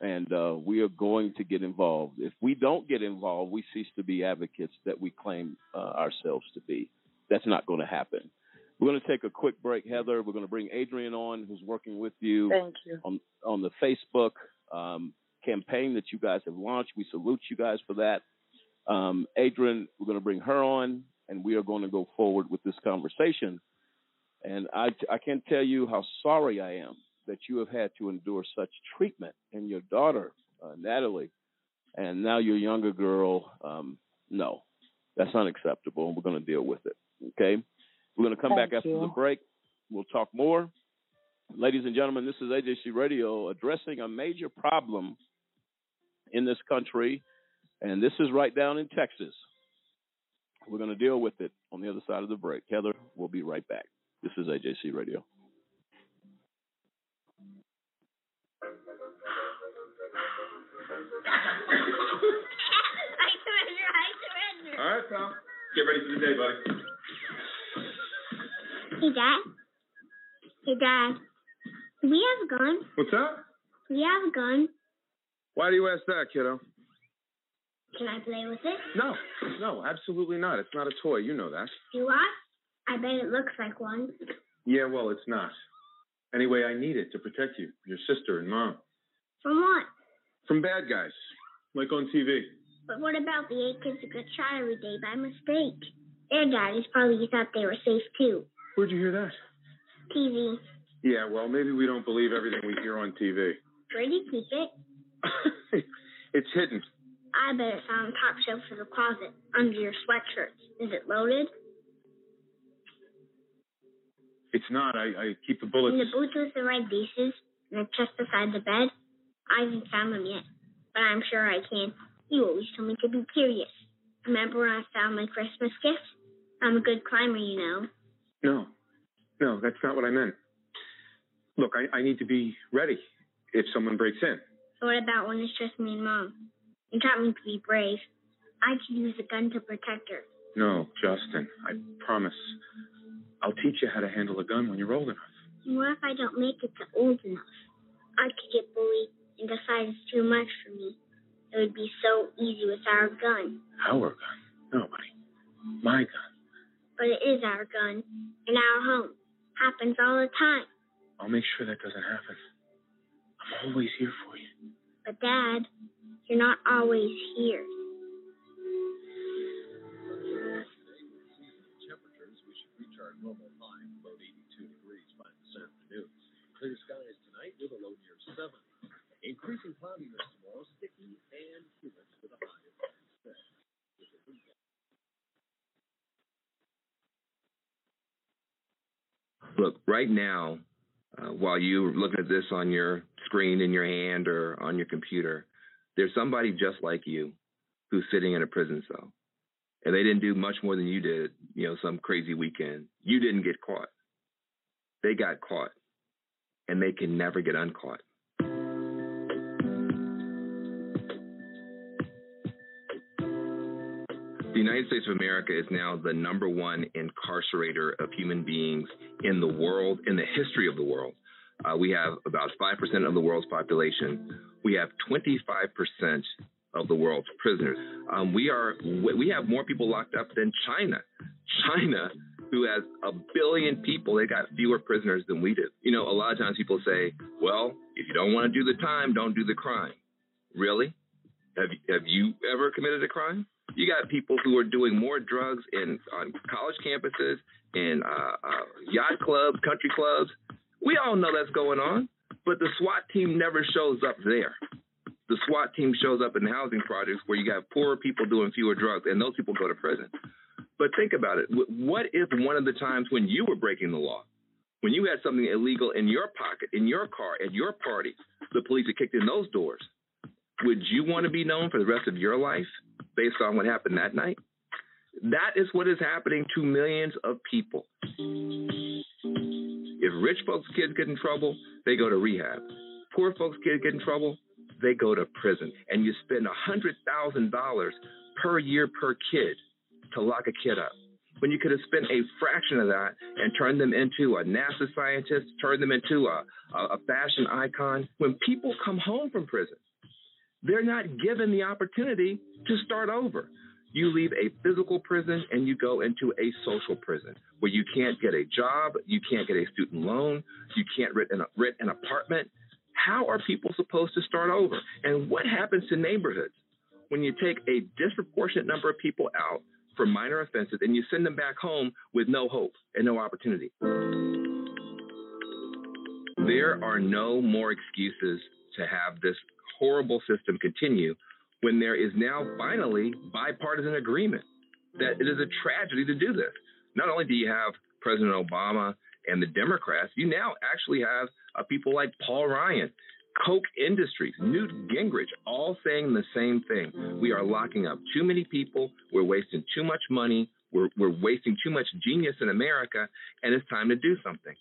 and uh, we are going to get involved. If we don't get involved, we cease to be advocates that we claim uh, ourselves to be. That's not going to happen. We're going to take a quick break, Heather. We're going to bring Adrianne on, who's working with you Thank you. on on the Facebook um, campaign that you guys have launched. We salute you guys for that. Um, Adrianne, we're going to bring her on, and we are going to go forward with this conversation. And I I can't tell you how sorry I am that you have had to endure such treatment, and your daughter uh, Natalie, and now your younger girl. Um, no, that's unacceptable, and we're going to deal with it. Okay, we're going to come back after you. the break. We'll talk more. Ladies and gentlemen, this is AJC Radio addressing a major problem in this country, and this is right down in Texas. We're going to deal with it on the other side of the break. Heather, we'll be right back. This is AJC Radio. [LAUGHS] I surrender, I surrender. All right, pal. Get ready for the day, buddy. Hey, Dad. Hey, Dad. We have a gun? What's that? Do we have a gun? Why do you ask that, kiddo? Can I play with it? No, no, absolutely not. It's not a toy. You know that. Do I? I bet it looks like one. Yeah, well, it's not. Anyway, I need it to protect you, your sister, and mom From what? from bad guys, like on TV. But what about the eight kids who get shot every day by mistake? Their daddies probably thought they were safe too. Where'd you hear that? TV. Yeah, well, maybe we don't believe everything we hear on TV. Where do you keep it? [LAUGHS] it's hidden. I bet it's on the top shelf of the closet, under your sweatshirts. Is it loaded? It's not. I, I keep the bullets. In the boots with the red laces, and the chest beside the bed. I haven't found them yet, but I'm sure I can. You always told me to be curious. Remember when I found my Christmas gift? I'm a good climber, you know. No, no, that's not what I meant. Look, I, I need to be ready if someone breaks in. So what about when it's just me and Mom? You taught me to be brave. I could use a gun to protect her. No, Justin, I promise. I'll teach you how to handle a gun when you're old enough. What if I don't make it to old enough? I could get bullied and decide it's too much for me. It would be so easy with our gun. Our gun? No, buddy. My gun. But it is our gun. In our home. Happens all the time. I'll make sure that doesn't happen. I'm always here for you. But Dad, you're not always here. temperatures, we should reach our normal high below 82 degrees by this afternoon. Clear skies tonight with a low near 7. Increasing cloudiness tomorrow, sticky and humid with a high of 6. With a wind Look, right now, uh, while you're looking at this on your screen in your hand or on your computer, there's somebody just like you who's sitting in a prison cell. And they didn't do much more than you did, you know, some crazy weekend. You didn't get caught. They got caught. And they can never get uncaught. United States of America is now the number one incarcerator of human beings in the world, in the history of the world. Uh, we have about 5% of the world's population. We have 25% of the world's prisoners. Um, we are we have more people locked up than China. China, who has a billion people, they got fewer prisoners than we do. You know, a lot of times people say, "Well, if you don't want to do the time, don't do the crime." Really? Have have you ever committed a crime? You got people who are doing more drugs in on college campuses, in uh, uh, yacht clubs, country clubs. We all know that's going on, but the SWAT team never shows up there. The SWAT team shows up in housing projects where you got poorer people doing fewer drugs, and those people go to prison. But think about it. What if one of the times when you were breaking the law, when you had something illegal in your pocket, in your car, at your party, the police had kicked in those doors? Would you want to be known for the rest of your life based on what happened that night? That is what is happening to millions of people. If rich folks' kids get in trouble, they go to rehab. Poor folks' kids get in trouble, they go to prison. And you spend $100,000 per year per kid to lock a kid up. When you could have spent a fraction of that and turned them into a NASA scientist, turned them into a, a fashion icon. When people come home from prison, they're not given the opportunity to start over. You leave a physical prison and you go into a social prison where you can't get a job, you can't get a student loan, you can't rent an, rent an apartment. How are people supposed to start over? And what happens to neighborhoods when you take a disproportionate number of people out for minor offenses and you send them back home with no hope and no opportunity? There are no more excuses to have this horrible system continue when there is now finally bipartisan agreement that it is a tragedy to do this. Not only do you have President Obama and the Democrats, you now actually have uh, people like Paul Ryan, Koch Industries, Newt Gingrich, all saying the same thing. We are locking up too many people. We're wasting too much money. We're, we're wasting too much genius in America, and it's time to do something.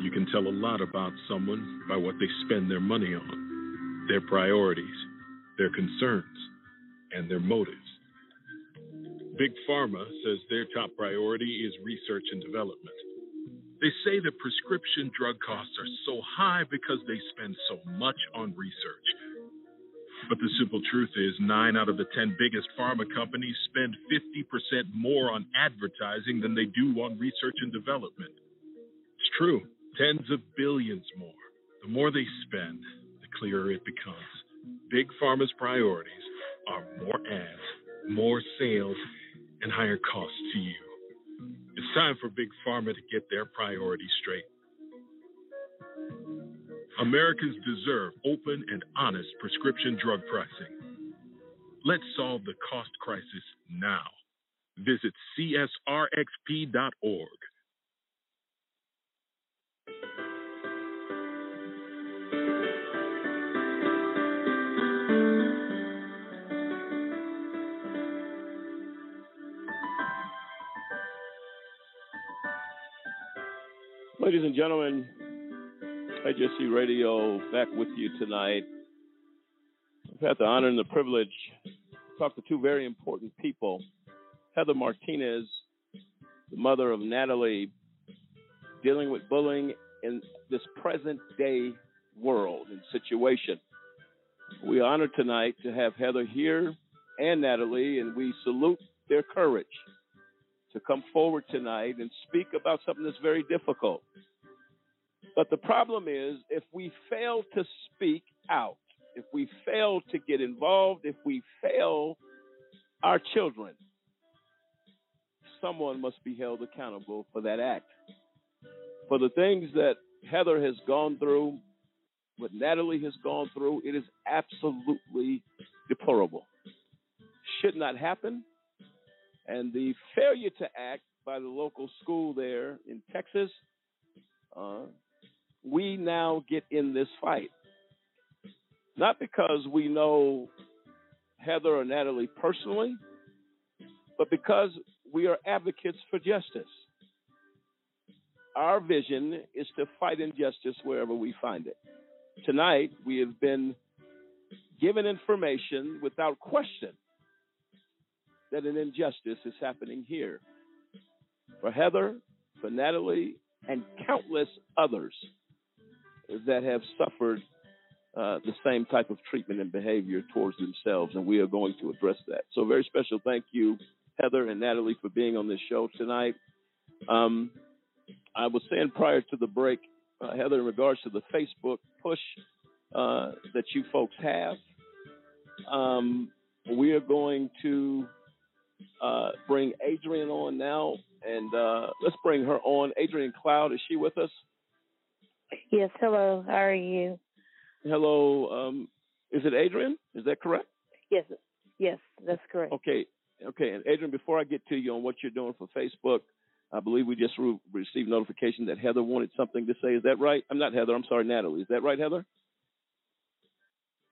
You can tell a lot about someone by what they spend their money on, their priorities, their concerns, and their motives. Big Pharma says their top priority is research and development. They say that prescription drug costs are so high because they spend so much on research. But the simple truth is, nine out of the 10 biggest pharma companies spend 50% more on advertising than they do on research and development. It's true, tens of billions more. The more they spend, the clearer it becomes. Big Pharma's priorities are more ads, more sales, and higher costs to you. It's time for Big Pharma to get their priorities straight. Americans deserve open and honest prescription drug pricing. Let's solve the cost crisis now. Visit csrxp.org. Ladies and gentlemen, AJC Radio back with you tonight. I've had the honor and the privilege to talk to two very important people. Heather Martinez, the mother of Natalie, dealing with bullying in this present day world and situation. We are honored tonight to have Heather here and Natalie, and we salute their courage to come forward tonight and speak about something that's very difficult. But the problem is, if we fail to speak out, if we fail to get involved, if we fail our children, someone must be held accountable for that act. For the things that Heather has gone through, what Natalie has gone through, it is absolutely deplorable. Should not happen. And the failure to act by the local school there in Texas, uh, we now get in this fight. Not because we know Heather or Natalie personally, but because we are advocates for justice. Our vision is to fight injustice wherever we find it. Tonight, we have been given information without question that an injustice is happening here. For Heather, for Natalie, and countless others that have suffered uh, the same type of treatment and behavior towards themselves, and we are going to address that. So, very special thank you, Heather and Natalie, for being on this show tonight. Um, I was saying prior to the break, uh, Heather, in regards to the Facebook push uh, that you folks have, um, we are going to uh, bring Adrianne on now, and uh, let's bring her on. Adrianne Cloud, is she with us? Yes, hello. How are you? Hello. Um, is it Adrianne? Is that correct? Yes, yes, that's correct. Okay. Okay. And Adrianne, before I get to you on what you're doing for Facebook, I believe we just re- received notification that Heather wanted something to say. Is that right? I'm not Heather. I'm sorry, Natalie. Is that right, Heather?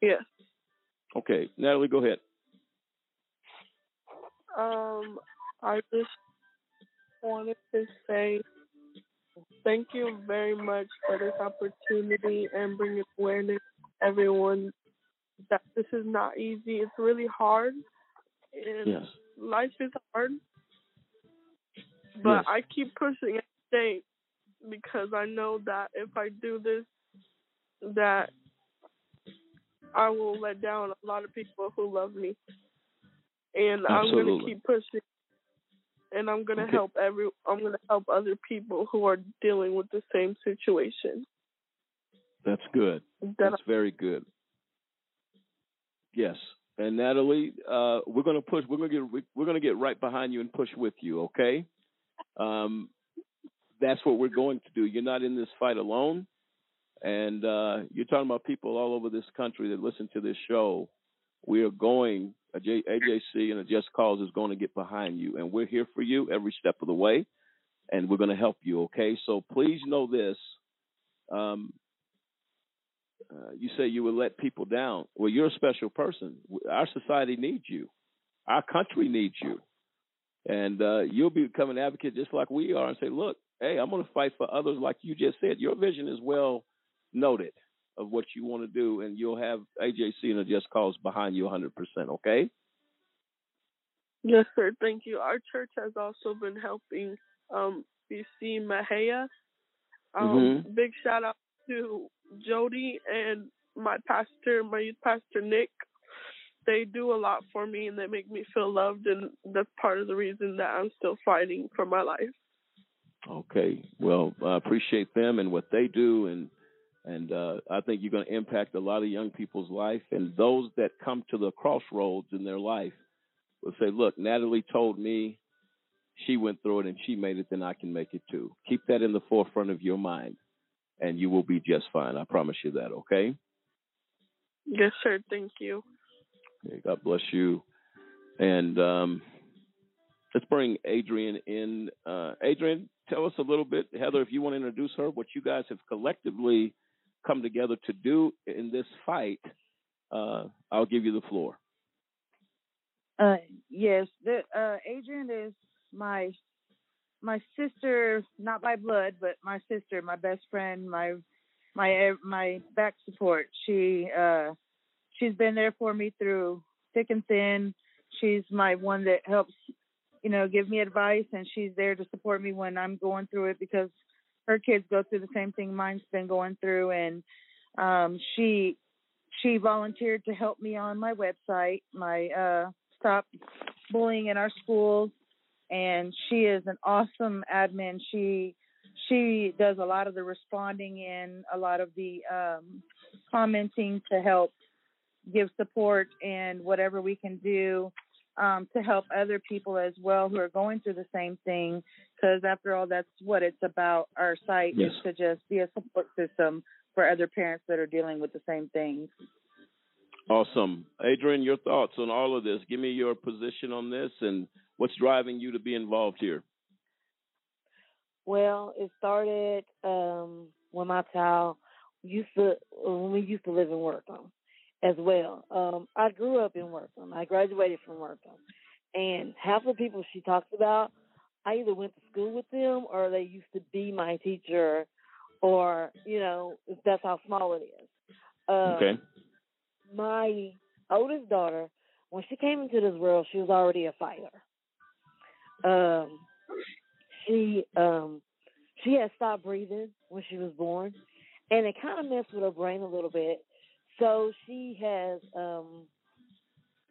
Yes. Okay. Natalie, go ahead. Um, I just wanted to say thank you very much for this opportunity and bringing awareness to everyone that this is not easy. It's really hard. And Yes. life is hard. But Yes. I keep pushing every day because I know that if I do this, that I will let down a lot of people who love me. And I'm gonna keep pushing and I'm gonna Okay. help every I'm gonna help other people who are dealing with the same situation. That's good. That That's very good. Yes. And Natalie, uh, we're gonna push. We're gonna get. We're gonna get right behind you and push with you. Okay. Um, that's what we're going to do. You're not in this fight alone, and uh, you're talking about people all over this country that listen to this show we are going. AJC and a Just Cause is going to get behind you, and we're here for you every step of the way, and we're going to help you. Okay, so please know this. Um, uh, you say you would let people down. Well, you're a special person. Our society needs you. Our country needs you, and uh, you'll become an advocate just like we are, and say, look, hey, I'm going to fight for others, like you just said. Your vision is well noted of what you want to do, and you'll have AJC and a Just Cause behind you 100%. Okay. Yes, sir. Thank you. Our church has also been helping um, BC Mahia. Um, Mhm. Big shout out to Jody and my pastor, my youth pastor Nick. They do a lot for me and they make me feel loved, and that's part of the reason that I'm still fighting for my life. Okay. Well, I appreciate them and what they do, and and uh, I think you're going to impact a lot of young people's life, and those that come to the crossroads in their life will say, "Look, Natalie told me she went through it and she made it, then I can make it too." Keep that in the forefront of your mind, and you will be just fine. I promise you that. Okay. Yes, sir. Thank you. Okay, God bless you. And um, let's bring Adrianne in. Uh, Adrianne, tell us a little bit, Heather, if you want to introduce her, what you guys have collectively come together to do in this fight. Uh, I'll give you the floor. Uh, yes, the, uh, Adrianne is my my sister, not by blood, but my sister, my best friend, my my my back support. She uh, she's been there for me through thick and thin. She's my one that helps, you know, give me advice, and she's there to support me when I'm going through it because her kids go through the same thing mine's been going through, and um, she she volunteered to help me on my website, my uh, stop bullying in our schools, and she is an awesome admin. She she does a lot of the responding and a lot of the um, commenting to help give support and whatever we can do um, to help other people as well who are going through the same thing. Because after all, that's what it's about. Our site Yes. is to just be a support system for other parents that are dealing with the same things. Awesome. Adrianne, your thoughts on all of this. Give me your position on this and what's driving you to be involved here. Well, it started um when my child used to when we used to live in Wortham as well. Um I grew up in Wortham. I graduated from Wortham. And half the people she talks about, I either went to school with them or they used to be my teacher or, you know, that's how small it is. Um Okay. my oldest daughter, when she came into this world, she was already a fighter. Um, she um, she had stopped breathing when she was born, and it kind of messed with her brain a little bit. So she has um,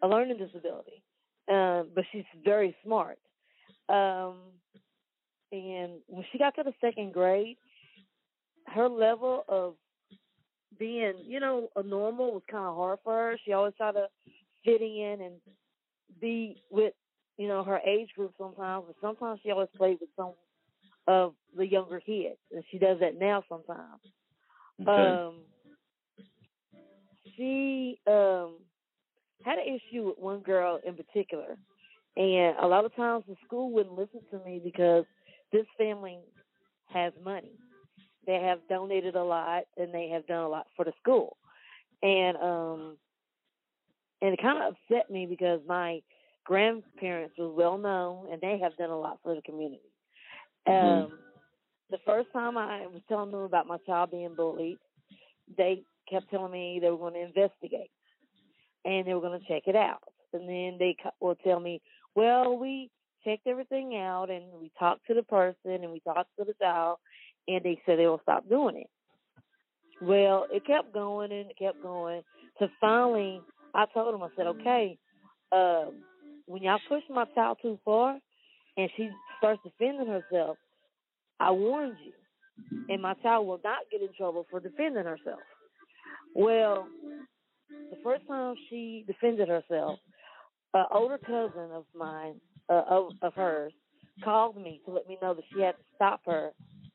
a learning disability, um, but she's very smart. Um, and when she got to the second grade, her level of being, you know, a normal was kind of hard for her. She always tried to fit in and be with, you know, her age group sometimes, but sometimes she always played with some of the younger kids, and she does that now sometimes. Okay. Um, she um had an issue with one girl in particular, and a lot of times the school wouldn't listen to me because this family has money. They have donated a lot and they have done a lot for the school, and um, and it kind of upset me because my grandparents was well known and they have done a lot for the community. Mhm. Um, the first time I was telling them about my child being bullied, they kept telling me they were going to investigate and they were going to check it out. And then they will tell me, well, we checked everything out and we talked to the person and we talked to the child and they said they will stop doing it. Well, it kept going and it kept going. So finally, I told them, I said, okay, um, when y'all push my child too far and she starts defending herself, I warned you. And my child will not get in trouble for defending herself. Well, the first time she defended herself, an older cousin of mine, uh, of, of hers, called me to let me know that she had to stop her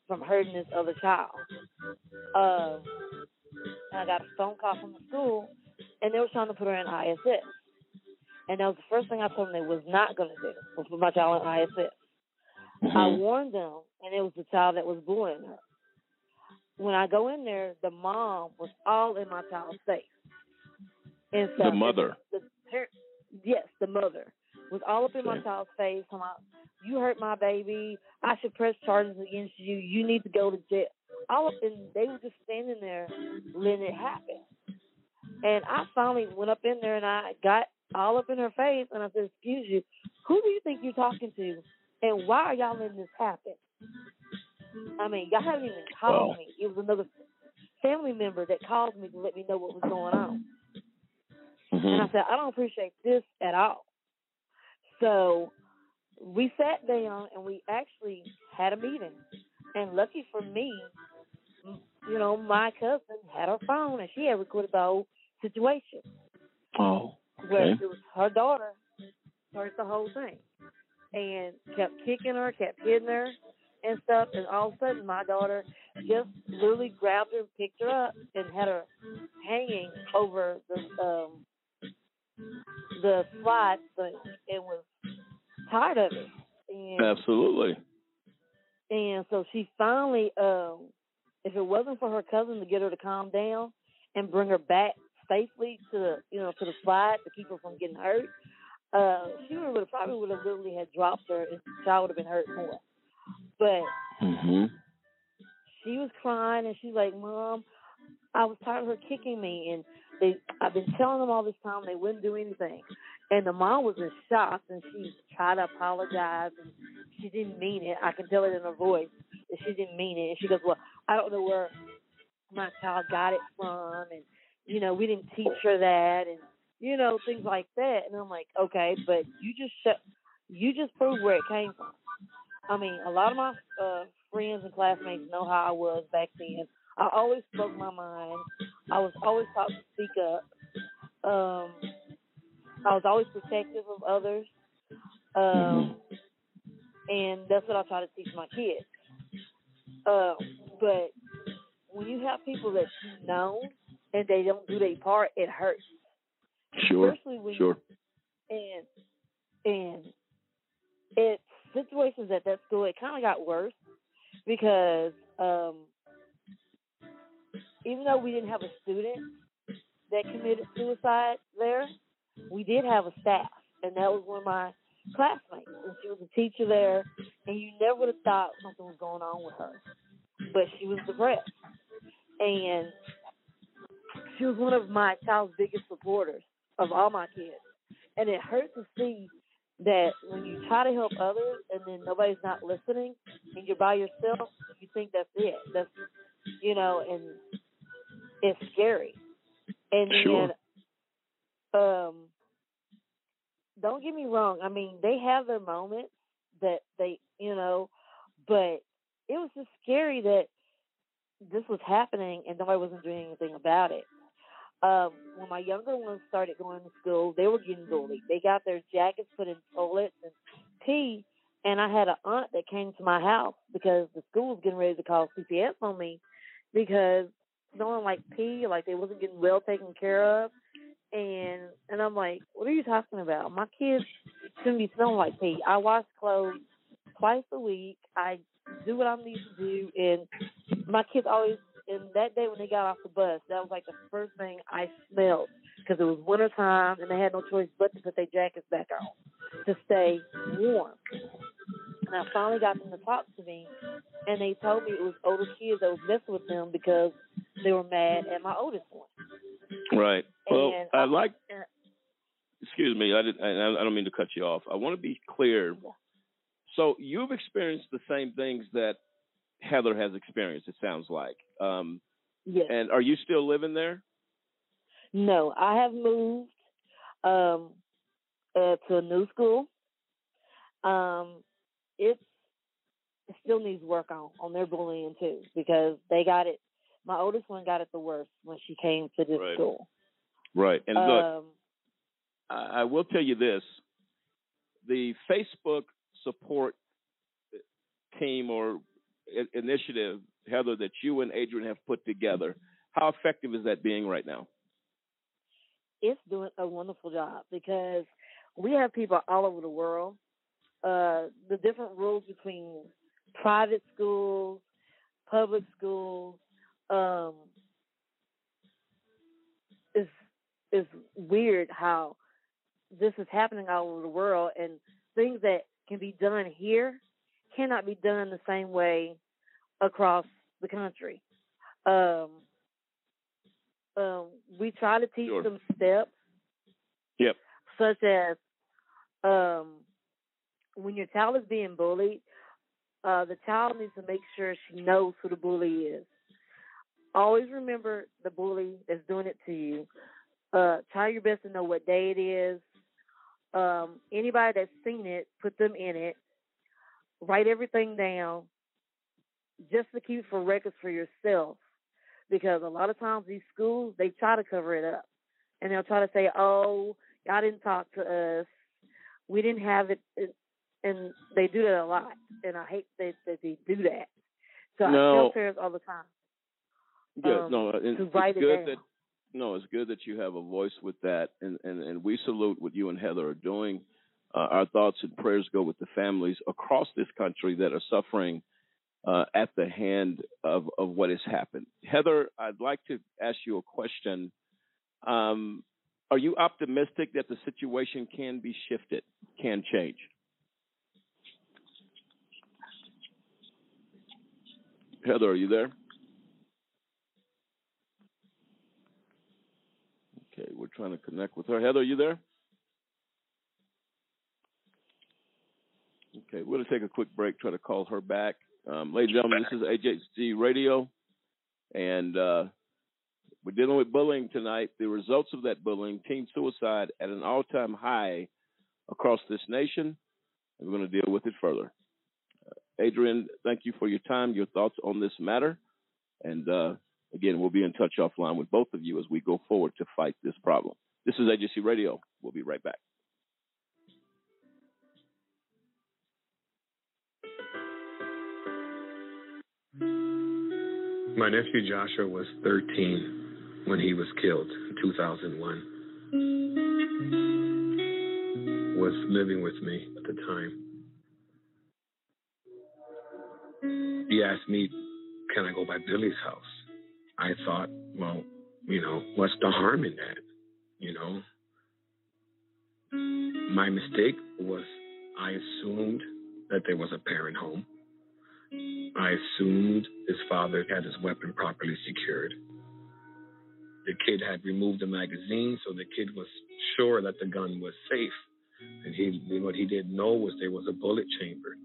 from hurting this other child. Uh, I got a phone call from the school and they were trying to put her in ISS. And that was the first thing I told them they was not going to do was put my child in ISS. I Mhm. warned them, and it was the child that was bullying her. When I go in there, the mom was all in my child's face. And so The mother. the parent, yes, the mother was all up in my child's face. I'm like, you hurt my baby. I should press charges against you. You need to go to jail. All up, and they were just standing there letting it happen. And I finally went up in there and I got all up in her face and I said, "Excuse you, who do you think you're talking to, and why are y'all letting this happen?" I mean, y'all haven't even called Wow. me. It was another family member that called me to let me know what was going on. Mm-hmm. And I said, I don't appreciate this at all. So we sat down and we actually had a meeting. And lucky for me, you know, my cousin had her phone and she had recorded the whole situation. Oh. Okay. Where it was her daughter started the whole thing and kept kicking her, kept hitting her and stuff. And all of a sudden, my daughter just literally grabbed her and picked her up and had her hanging over the um the slide thing and was tired of it. And Absolutely. and so she finally, um, if it wasn't for her cousin to get her to calm down and bring her back safely to the, you know, to the slide to keep her from getting hurt, uh, she would have probably would have literally had dropped her and the child would have been hurt more. But Mm-hmm. she was crying and she's like, Mom, I was tired of her kicking me and they I've been telling them all this time they wouldn't do anything. And the mom was in shock and she tried to apologize and she didn't mean it. I can tell it in her voice that she didn't mean it. And she goes, Well, I don't know where my child got it from and you know, we didn't teach her that and you know, things like that and I'm like, Okay, but you just shut you just proved where it came from. I mean, a lot of my uh, friends and classmates know how I was back then. I always spoke my mind. I was always taught to speak up. Um, I was always protective of others. Um, and that's what I try to teach my kids. Um, but when you have people that you know and they don't do their part, it hurts. Sure. Especially when Sure. and and it situations at that school it kind of got worse because um even though we didn't have a student that committed suicide there we did have a staff and that was one of my classmates and she was a teacher there and you never would have thought something was going on with her but she was depressed. And she was one of my child's biggest supporters of all my kids and it hurt to see that when you try to help others and then nobody's not listening and you're by yourself, you think that's it. That's you know, and it's scary. And Sure. then um don't get me wrong, I mean they have their moments that they you know, but it was just scary that this was happening and nobody wasn't doing anything about it um, when my younger ones started going to school, they were getting bullied. They got their jackets put in toilets and pee. And I had an aunt that came to my house because the school was getting ready to call CPS on me because no one like pee, like they wasn't getting well taken care of. And and I'm like, what are you talking about? My kids shouldn't be smelling like pee. I wash clothes twice a week. I do what I need to do, and my kids always. And that day when they got off the bus, that was like the first thing I smelled because it was winter time and they had no choice but to put their jackets back on to stay warm. And I finally got them to talk to me, and they told me it was older kids that was messing with them because they were mad at my oldest one. Right. Well, And I like. Excuse me. I didn't. I, I don't mean to cut you off. I want to be clear. So you've experienced the same things that Heather has experienced. It sounds like. Um, Yes. And are you still living there? No, I have moved um uh, to a new school. Um it still needs work on on their bullying too because they got it my oldest one got it the worst when she came to this Right. school. Right. And look, Um I I will tell you this: the Facebook support team or initiative, Heather, that you and Adrianne have put together. How effective is that being right now? it's doing a wonderful job because we have people all over the world. Uh, the different rules between private schools, public schools, um, is is weird how this is happening all over the world and things that can be done here cannot be done the same way across the country. Um, um, we try to teach Sure. them steps Yep. such as um, when your child is being bullied, uh, the child needs to make sure she knows who the bully is. Always remember the bully that's doing it to you. Uh, try your best to know what day it is. Um, anybody that's seen it, put them in it. Write everything down just to keep for records for yourself. Because a lot of times these schools, they try to cover it up. And they'll try to say, oh, y'all didn't talk to us. We didn't have it. And they do that a lot. And I hate that, that they do that. So I No. tell parents all the time. Good. um, no, it's good that no, it's good that you have a voice with that, and and and we salute what you and Heather are doing. Uh, our thoughts and prayers go with the families across this country that are suffering uh, at the hand of of what has happened. Heather, I'd like to ask you a question. Um, are you optimistic that the situation can be shifted, can change? Heather, are you there? Okay, we're trying to connect with her. Heather, are you there? Okay, we're going to take a quick break, try to call her back. Um, ladies and gentlemen, this is AJC Radio, and uh, we're dealing with bullying tonight. The results of that bullying, teen suicide at an all time high across this nation. and We're going to deal with it further. Uh, Adrianne, thank you for your time, your thoughts on this matter. And uh, again, we'll be in touch offline with both of you as we go forward to fight this problem. This is AJC Radio. We'll be right back. My nephew Joshua was 13 when he was killed in 2001. Was living with me at the time. He asked me, "Can I go by Billy's house?" I thought, well, you know, what's the harm in that? You know, my mistake was I assumed that there was a parent home. I assumed his father had his weapon properly secured. The kid had removed the magazine, so the kid was sure that the gun was safe. And he, what he didn't know was there was a bullet chamber.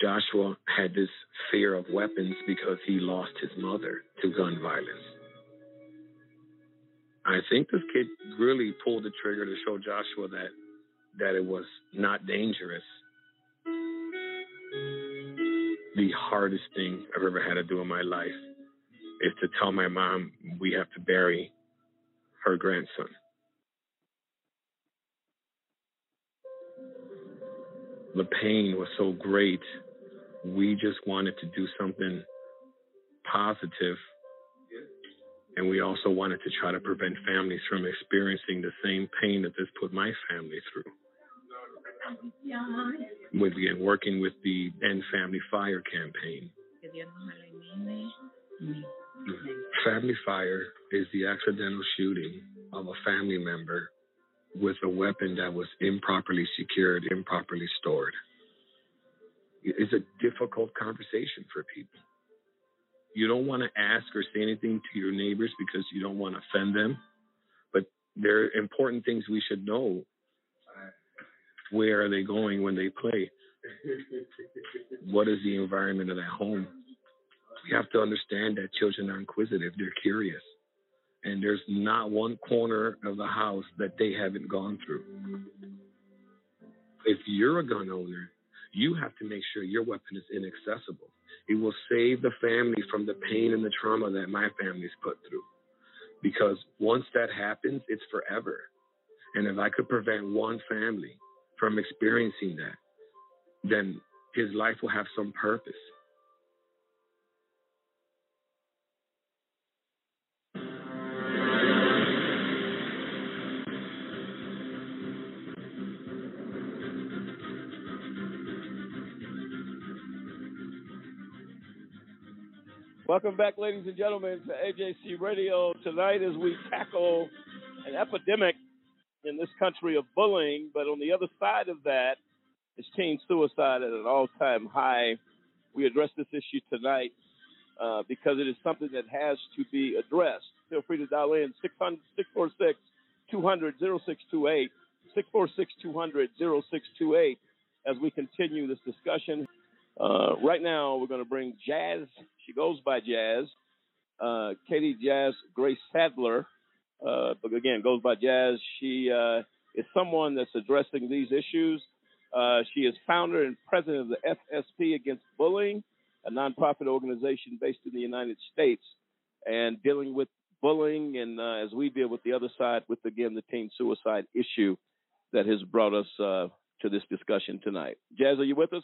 Joshua had this fear of weapons because he lost his mother to gun violence. I think this kid really pulled the trigger to show Joshua that that it was not dangerous. The hardest thing I've ever had to do in my life is to tell my mom we have to bury her grandson. The pain was so great. We just wanted to do something positive and we also wanted to try to prevent families from experiencing the same pain that this put my family through. We began working with the End Family Fire campaign. Mm-hmm. Family Fire is the accidental shooting of a family member with a weapon that was improperly secured, improperly stored. It's a difficult conversation for people. You don't want to ask or say anything to your neighbors because you don't want to offend them, but there are important things we should know. Where are they going when they play? What is the environment of that home? We have to understand that children are inquisitive, they're curious. And there's not one corner of the house that they haven't gone through. If you're a gun owner, you have to make sure your weapon is inaccessible. It will save the family from the pain and the trauma that my family's put through. Because once that happens, it's forever. And if I could prevent one family from experiencing that, then his life will have some purpose. Welcome back, ladies and gentlemen, to AJC Radio. Tonight, as we tackle an epidemic in this country of bullying. But on the other side of that is teen suicide at an all time high. We address this issue tonight uh, because it is something that has to be addressed. Feel free to dial in 646 200 0628, 646 200 0628 as we continue this discussion. Uh, right now, we're going to bring Jazz. She goes by Jazz. Uh, Katie Jazz Grace Sadler, uh, but again, goes by Jazz. She uh, is someone that's addressing these issues. Uh, she is founder and president of the FSP Against Bullying, a nonprofit organization based in the United States, and dealing with bullying and uh, as we deal with the other side with again the teen suicide issue that has brought us uh, to this discussion tonight. Jazz, are you with us?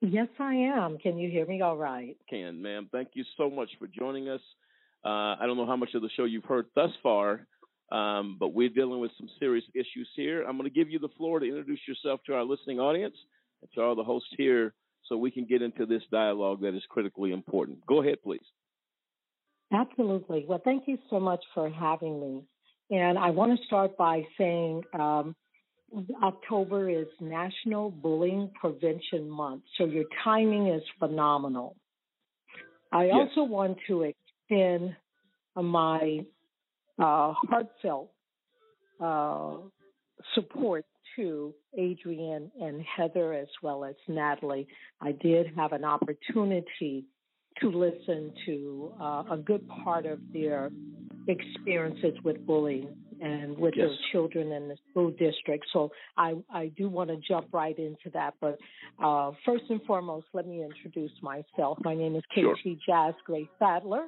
Yes, I am. Can you hear me all right? Can, ma'am. Thank you so much for joining us. Uh, I don't know how much of the show you've heard thus far, um, but we're dealing with some serious issues here. I'm going to give you the floor to introduce yourself to our listening audience and to all the hosts here so we can get into this dialogue that is critically important. Go ahead, please. Absolutely. Well, thank you so much for having me. And I want to start by saying um, October is National Bullying Prevention Month, so your timing is phenomenal. I Yes. also want to extend my uh, heartfelt uh, support to Adrianne and Heather as well as Natalie. I did have an opportunity to listen to uh, a good part of their experiences with bullying and with Yes. their children in the school district. So I, I do want to jump right into that. But uh, first and foremost, let me introduce myself. My name is Sure. KT Jazz Grace Sadler.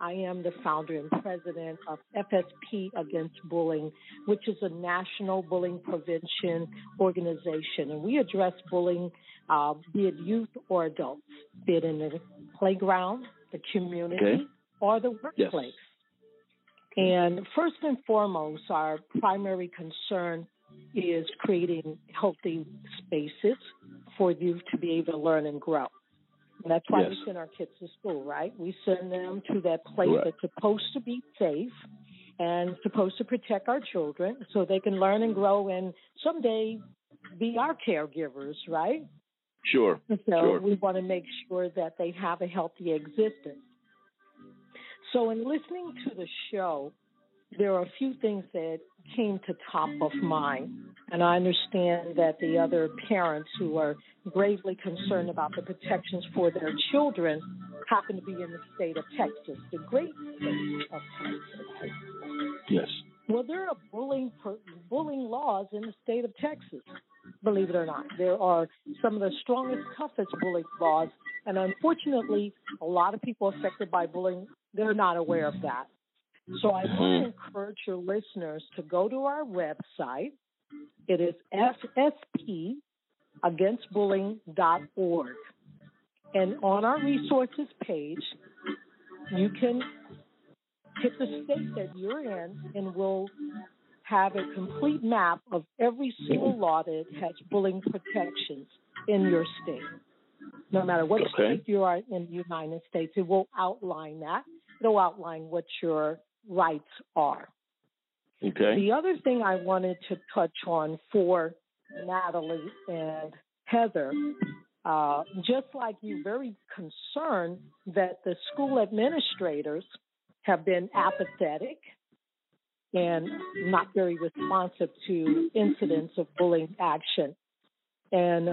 I am the founder and president of FSP Against Bullying, which is a national bullying prevention organization. And we address bullying, uh, be it youth or adults, be it in the playground, the community, Okay. or the workplace. And first and foremost, our primary concern is creating healthy spaces for youth to be able to learn and grow. And that's why we send our kids to school, right? We send them to that place Right. that's supposed to be safe and supposed to protect our children so they can learn and grow and someday be our caregivers, right? Sure. So Sure. we want to make sure that they have a healthy existence. So in listening to the show, there are a few things that came to top of mind. And I understand that the other parents who are gravely concerned about the protections for their children happen to be in the state of Texas, the great state of Texas. Yes. Well, there are bullying bullying laws in the state of Texas. Believe it or not, there are some of the strongest, toughest bullying laws, and unfortunately, a lot of people affected by bullying they're not aware of that. So I mm-hmm. want to encourage your listeners to go to our website. It is fspagainstbullying.org. And on our resources page, you can hit the state that you're in, and we'll have a complete map of every single law that has bullying protections in your state. No matter what Okay. state you are in the United States, it will outline that. It'll outline what your rights are. Okay. The other thing I wanted to touch on for Natalie and Heather, uh, just like you, very concerned that the school administrators have been apathetic and not very responsive to incidents of bullying action. And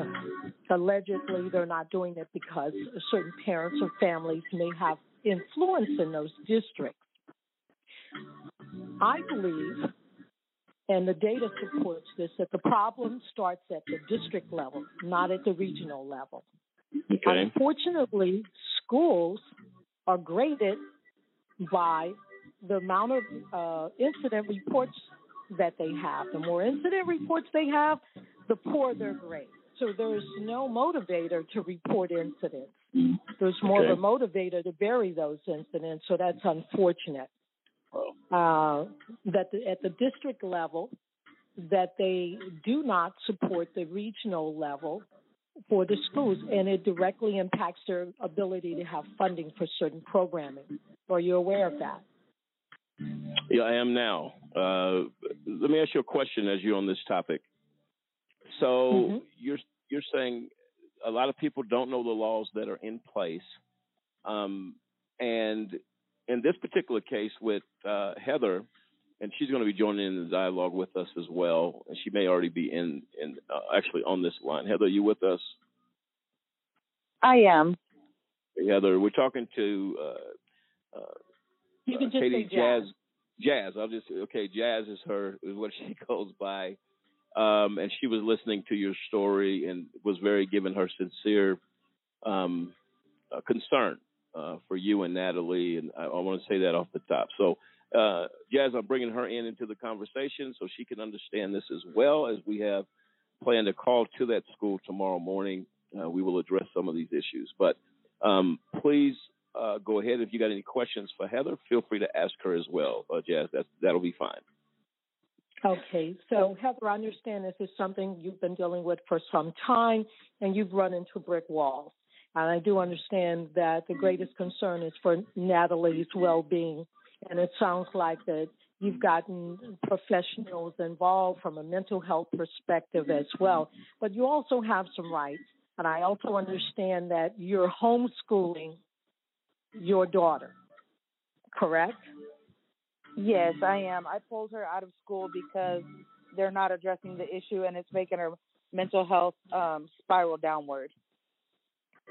allegedly, they're not doing it because certain parents or families may have influence in those districts. I believe, and the data supports this, that the problem starts at the district level, not at the regional level. Okay. Unfortunately, schools are graded by the amount of uh, incident reports that they have. The more incident reports they have, the poorer their grade. So there's no motivator to report incidents. There's more of a motivator to bury those incidents. So that's unfortunate. Uh, that the, at the district level, that they do not support the regional level for the schools, and it directly impacts their ability to have funding for certain programming. Are you aware of that? Yeah, I am now. Uh, let me ask you a question as you're on this topic. So Mm-hmm. you're you're saying a lot of people don't know the laws that are in place, um, and in this particular case with uh, Heather, and she's going to be joining in the dialogue with us as well, and she may already be in in uh, actually on this line. Heather, you with us? I am. Heather, we're talking to uh, uh, You can uh, just Kati say jazz. Jazz. I'll just okay. Jazz is her is what [LAUGHS] she goes by, um, and she was listening to your story and was very giving her sincere um, uh, concern uh, for you and Natalie, and I, I want to say that off the top. So, uh, Jazz, I'm bringing her in into the conversation so she can understand this as well as we have planned a call to that school tomorrow morning. Uh, we will address some of these issues, but um, please uh, go ahead. If you got any questions for Heather, feel free to ask her as well, uh, Jazz. That that'll be fine. Okay, so Heather, I understand this is something you've been dealing with for some time, and you've run into brick walls. And I do understand that the greatest concern is for Natalie's well-being, and it sounds like that you've gotten professionals involved from a mental health perspective as well. But you also have some rights, and I also understand that you're homeschooling your daughter, correct? Yes, I am. I pulled her out of school because they're not addressing the issue and it's making her mental health um, spiral downward.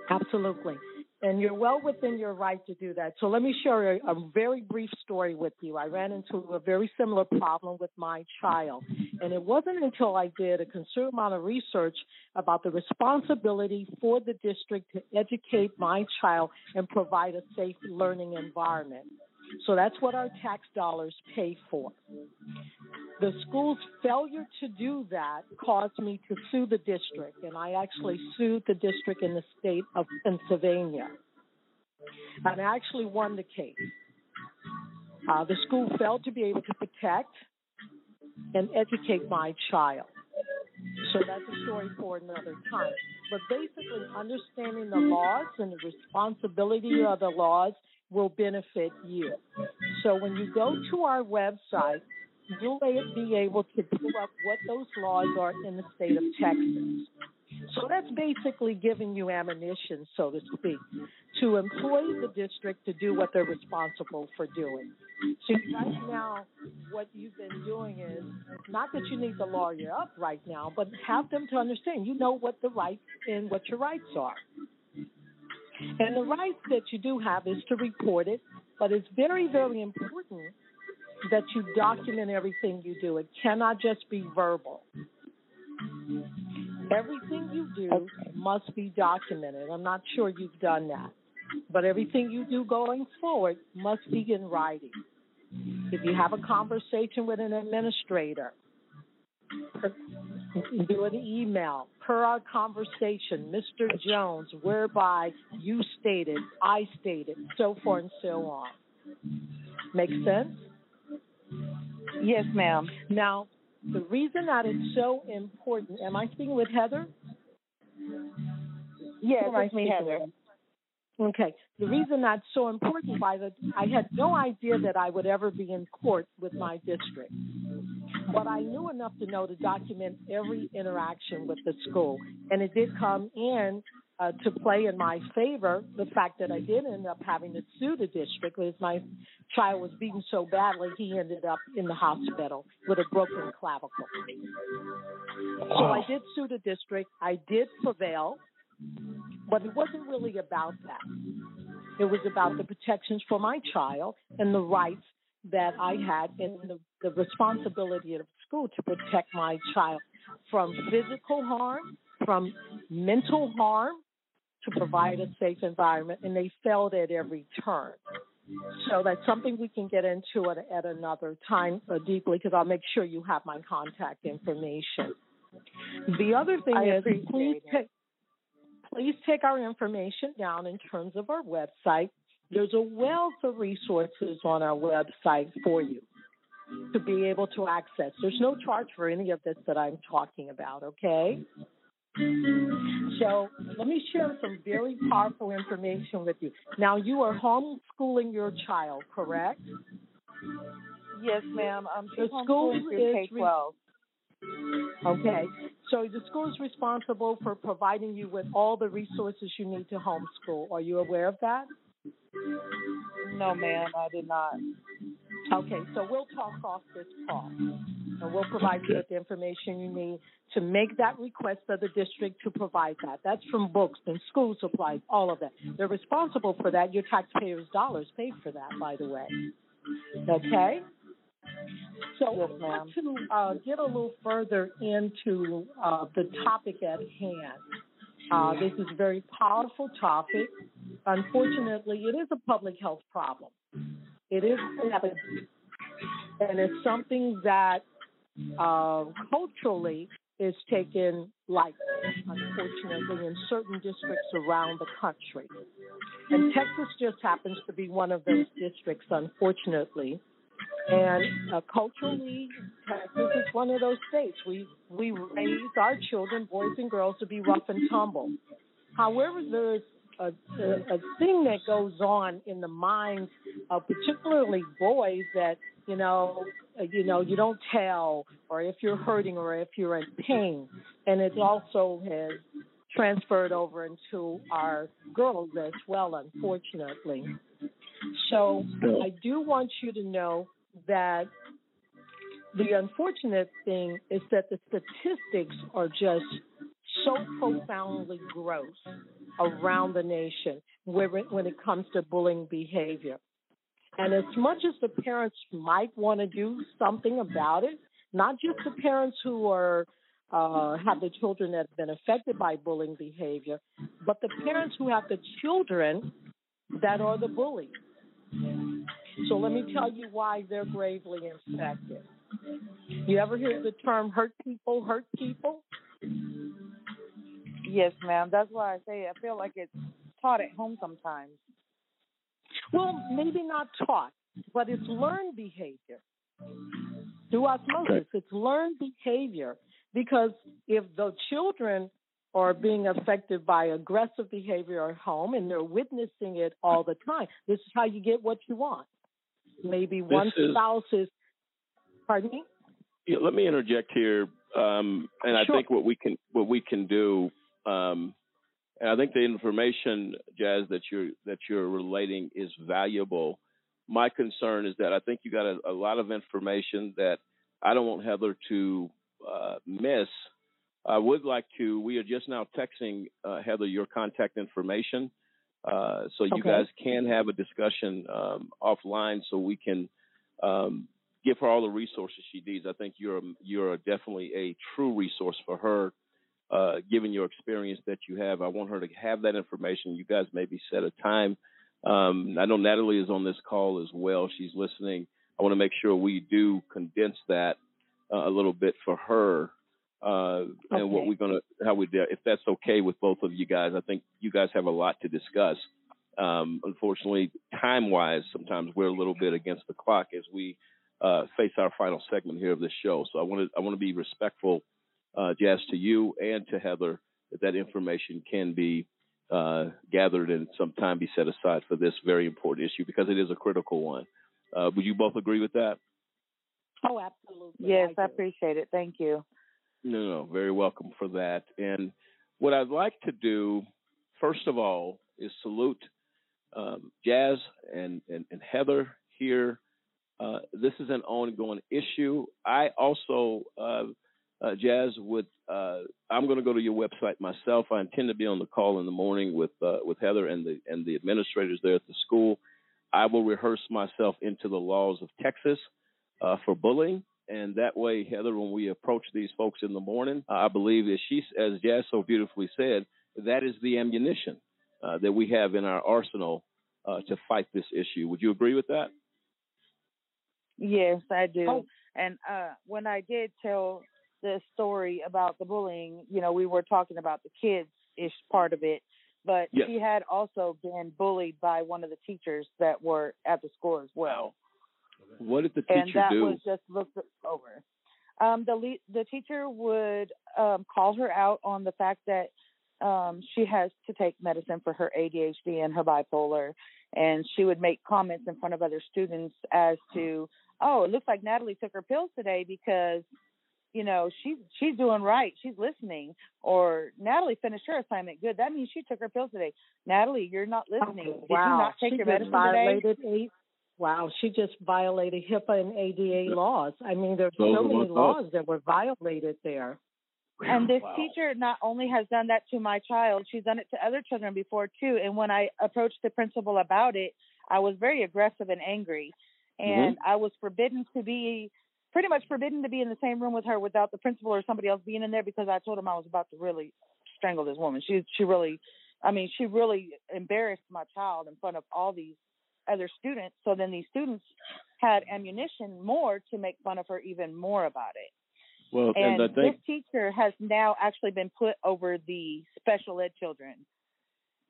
Absolutely. And you're well within your right to do that. So let me share a, a very brief story with you. I ran into a very similar problem with my child. And it wasn't until I did a considerable amount of research about the responsibility for the district to educate my child and provide a safe learning environment. So that's what our tax dollars pay for. The school's failure to do that caused me to sue the district, and I actually sued the district in the state of Pennsylvania. And I actually won the case. Uh, the school failed to be able to protect and educate my child. So that's a story for another time. But basically, understanding the laws and the responsibility of the laws will benefit you. So when you go to our website, you'll be able to pull up what those laws are in the state of Texas. So that's basically giving you ammunition, so to speak, to employ the district to do what they're responsible for doing. So right now, what you've been doing is not that you need the lawyer up right now, but have them to understand you know what the rights and what your rights are. And the rights that you do have is to report it, but it's very, very important that you document everything you do. It cannot just be verbal. Everything you do must be documented. I'm not sure you've done that, but everything you do going forward must be in writing. If you have a conversation with an administrator, do an email per our conversation, Mr. Jones, whereby you stated, I stated, so forth and so on. Make sense? Yes, ma'am. Now, the reason that it's so important, am I speaking with Heather? Yes, it's me, Heather. Okay. The reason that's so important, by the, I had no idea that I would ever be in court with my district, but I knew enough to know to document every interaction with the school, and it did come in uh, to play in my favor. The fact that I did end up having to sue the district because my child was beaten so badly, he ended up in the hospital with a broken clavicle. So I did sue the district. I did prevail. But it wasn't really about that. It was about the protections for my child and the rights that I had and the, the responsibility of school to protect my child from physical harm, from mental harm, to provide a safe environment. And they failed at every turn. So that's something we can get into at, at another time uh, deeply because I'll make sure you have my contact information. The other thing I is, please take please take our information down in terms of our website. There's a wealth of resources on our website for you to be able to access. There's no charge for any of this that I'm talking about, okay? So let me share some very powerful information with you. Now, you are homeschooling your child, correct? Yes, ma'am. Um, The school is K twelve. Okay. So the school is responsible for providing you with all the resources you need to homeschool. Are you aware of that? No, ma'am, I did not. Okay, so we'll talk off this call. And we'll provide you with the information you need to make that request of the district to provide that. That's from books and school supplies, all of that. They're responsible for that. Your taxpayers' dollars paid for that, by the way. Okay? So I want to uh, get a little further into uh, the topic at hand. Uh, this is a very powerful topic. Unfortunately, it is a public health problem. It is and it's something that uh, culturally is taken lightly, unfortunately, in certain districts around the country. And Texas just happens to be one of those districts, unfortunately. And uh, culturally, Texas is one of those states. We we raise our children, boys and girls, to be rough and tumble. However, there's a, a, a thing that goes on in the minds of particularly boys that you know uh, you know you don't tell, or if you're hurting, or if you're in pain, and it also has transferred over into our girls as well, unfortunately. So I do want you to know that the unfortunate thing is that the statistics are just so profoundly gross around the nation when it comes to bullying behavior. And as much as the parents might want to do something about it, not just the parents who are uh, have the children that have been affected by bullying behavior, but the parents who have the children that are the bullies. So let me tell you why they're gravely infected. You ever hear the term hurt people hurt people? Yes, ma'am. That's why I say I feel like it's taught at home sometimes. Well, maybe not taught, but it's learned behavior. Through osmosis, it's learned behavior because if the children are being affected by aggressive behavior at home and they're witnessing it all the time, this is how you get what you want. Maybe one is- spouse is, pardon me? Yeah, let me interject here, um, and I Sure. think what we can what we can do, um, and I think the information, Jazz, that you're that you're relating is valuable. My concern is that I think you got a, a lot of information that I don't want Heather to uh, miss. I would like to. We are just now texting uh, Heather your contact information, uh, so you Okay. guys can have a discussion um, offline, so we can um, give her all the resources she needs. I think you're you're definitely a true resource for her, uh, given your experience that you have. I want her to have that information. You guys maybe set a time. Um, I know Natalie is on this call as well. She's listening. I want to make sure we do condense that uh, a little bit for her. Uh, and what we're gonna, how we do, if that's okay with both of you guys. I think you guys have a lot to discuss. Um, unfortunately, time wise, sometimes we're a little bit against the clock as we uh, face our final segment here of this show. So I want to I want to be respectful, uh, Jazz, to you and to Heather that that information can be uh, gathered and some time be set aside for this very important issue because it is a critical one. Uh, would you both agree with that? Oh, absolutely. Yes, I appreciate it. Thank you. No, no, very welcome for that. And what I'd like to do, first of all, is salute um, Jazz and, and, and Heather here. Uh, this is an ongoing issue. I also, uh, uh, Jazz, would uh, I'm going to go to your website myself. I intend to be on the call in the morning with uh, with Heather and the and the administrators there at the school. I will rehearse myself into the laws of Texas uh, for bullying. And that way, Heather, when we approach these folks in the morning, I believe that she, as Jazz so beautifully said, that is the ammunition uh, that we have in our arsenal uh, to fight this issue. Would you agree with that? Yes, I do. Oh. And uh when I did tell the story about the bullying, you know, we were talking about the kids ish part of it, but Yes. she had also been bullied by one of the teachers that were at the school as well. What did the teacher and that do? was just looked over. Um, the le- the teacher would um, call her out on the fact that um, she has to take medicine for her ADHD and her bipolar, and she would make comments in front of other students as to, "Oh, it looks like Natalie took her pills today because." You know she's she's doing right. She's listening. Or Natalie finished her assignment good. That means she took her pills today. Natalie, you're not listening. Did wow. you not take she your just medicine today? eight. Wow, she just violated HIPAA and ADA laws. I mean, there's Those so many laws that were violated there. And this teacher not only has done that to my child, she's done it to other children before too. And when I approached the principal about it, I was very aggressive and angry. And I was forbidden to be pretty much forbidden to be in the same room with her without the principal or somebody else being in there because I told him I was about to really strangle this woman. She she really I mean, she really embarrassed my child in front of all these other students. So then these students had ammunition more to make fun of her even more about it. Well, And, and, think this teacher has now actually been put over the special ed children.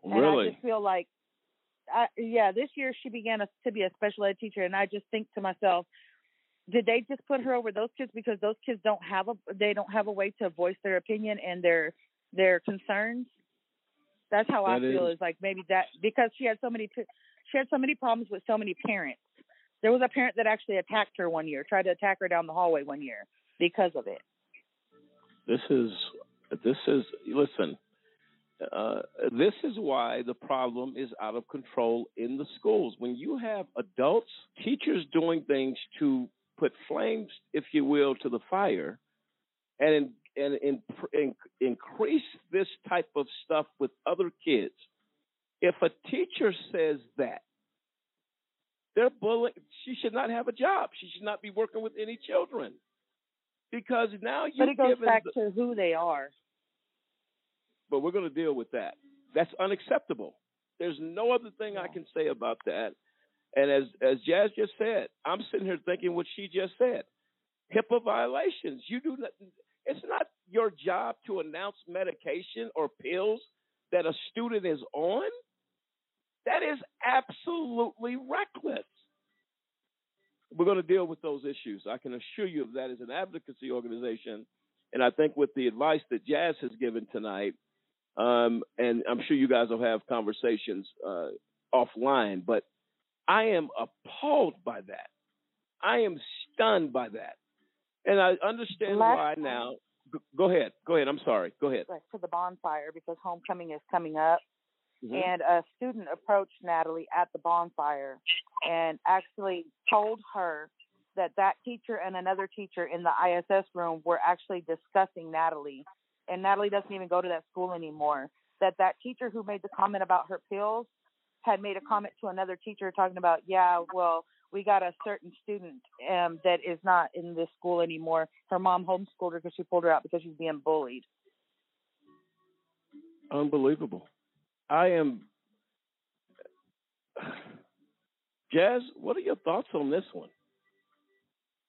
And I just feel like, I, yeah, this year she began a, to be a special ed teacher, and I just think to myself, did they just put her over those kids because those kids don't have a they don't have a way to voice their opinion and their their concerns? That's how I That feel. is- Is like maybe that because she had so many she had so many problems with so many parents. There was a parent that actually attacked her one year, tried to attack her down the hallway one year because of it. this is this is listen. Uh, this is why the problem is out of control in the schools. When you have adults, teachers doing things to put flames, if you will, to the fire, and and, and, and increase this type of stuff with other kids. If a teacher says that, they're bullying. She should not have a job. She should not be working with any children because now you But it goes back the- to who they are. but we're going to deal with that. That's unacceptable. There's no other thing I can say about that. And as as Jazz just said, I'm sitting here thinking what she just said. HIPAA violations. You do not. It's not your job to announce medication or pills that a student is on. That is absolutely reckless. We're going to deal with those issues. I can assure you of that as an advocacy organization. And I think with the advice that Jazz has given tonight, um, and I'm sure you guys will have conversations uh, offline, but I am appalled by that. I am stunned by that. And I understand Last why now. Go ahead. Go ahead. I'm sorry. Go ahead. Right, to the bonfire because homecoming is coming up. Mhm. And a student approached Natalie at the bonfire and actually told her that that teacher and another teacher in the ISS room were actually discussing Natalie. And Natalie doesn't even go to that school anymore. That that teacher who made the comment about her pills had made a comment to another teacher talking about, yeah, well, we got a certain student um, that is not in this school anymore. Her mom homeschooled her because she pulled her out because she's being bullied. Unbelievable. I am. Jazz, what are your thoughts on this one?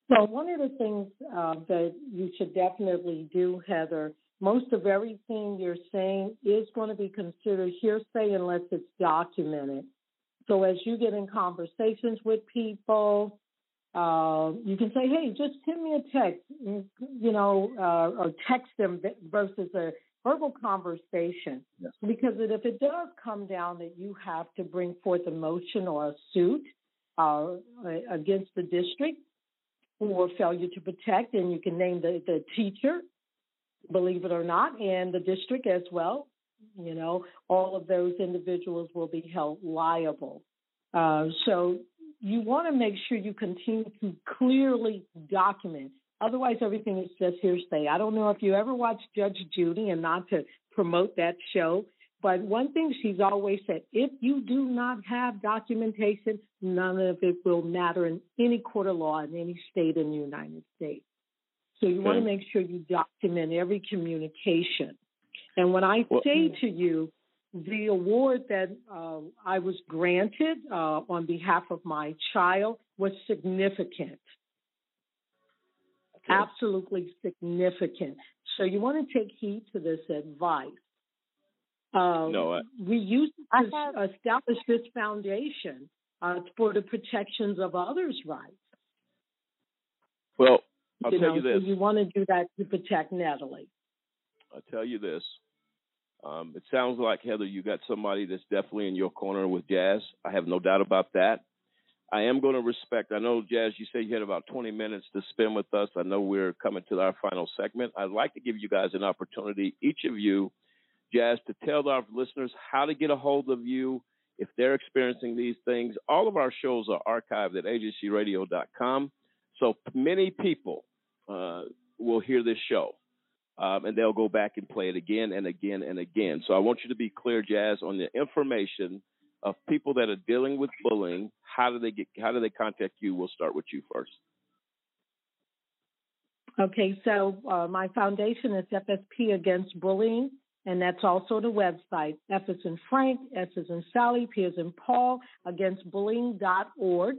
So one of the things uh, that you should definitely do, Heather, most of everything you're saying is going to be considered hearsay unless it's documented. So as you get in conversations with people, uh, you can say, "Hey, just send me a text," you know, uh, or text them versus a verbal conversation. Because if it does come down that you have to bring forth a motion or a suit uh, against the district for failure to protect, and you can name the, the teacher, believe it or not, and the district as well. You know, all of those individuals will be held liable. Uh, so you want to make sure you continue to clearly document. Otherwise, everything is just hearsay. I don't know if you ever watched Judge Judy, and not to promote that show, but one thing she's always said: if you do not have documentation, none of it will matter in any court of law in any state in the United States. So you want to make sure you document every communication. And when I Well- say to you, the award that uh, I was granted uh, on behalf of my child was significant. Absolutely significant. So you want to take heed to this advice. Uh, No, I- we used to establish this foundation uh, for the protections of others' rights. Well, I'll you tell know, you this. So you want to do that to protect Natalie. I'll tell you this. Um, it sounds like Heather, you got somebody that's definitely in your corner with Jazz. I have no doubt about that. I am going to respect. I know Jazz, you said you had about 20 minutes to spend with us. I know we're coming to our final segment. I'd like to give you guys an opportunity, each of you, Jazz, to tell our listeners how to get a hold of you if they're experiencing these things. All of our shows are archived at ajcradio.com, so many people uh, will hear this show um, and they'll go back and play it again and again and again. So I want you to be clear, Jazz, on the information of people that are dealing with bullying. How do they get? How do they contact you? We'll start with you first. Okay, so uh, my foundation is FSP Against Bullying, and that's also the website. F is in Frank, S is in Sally, P is in Paul, againstbullying.org.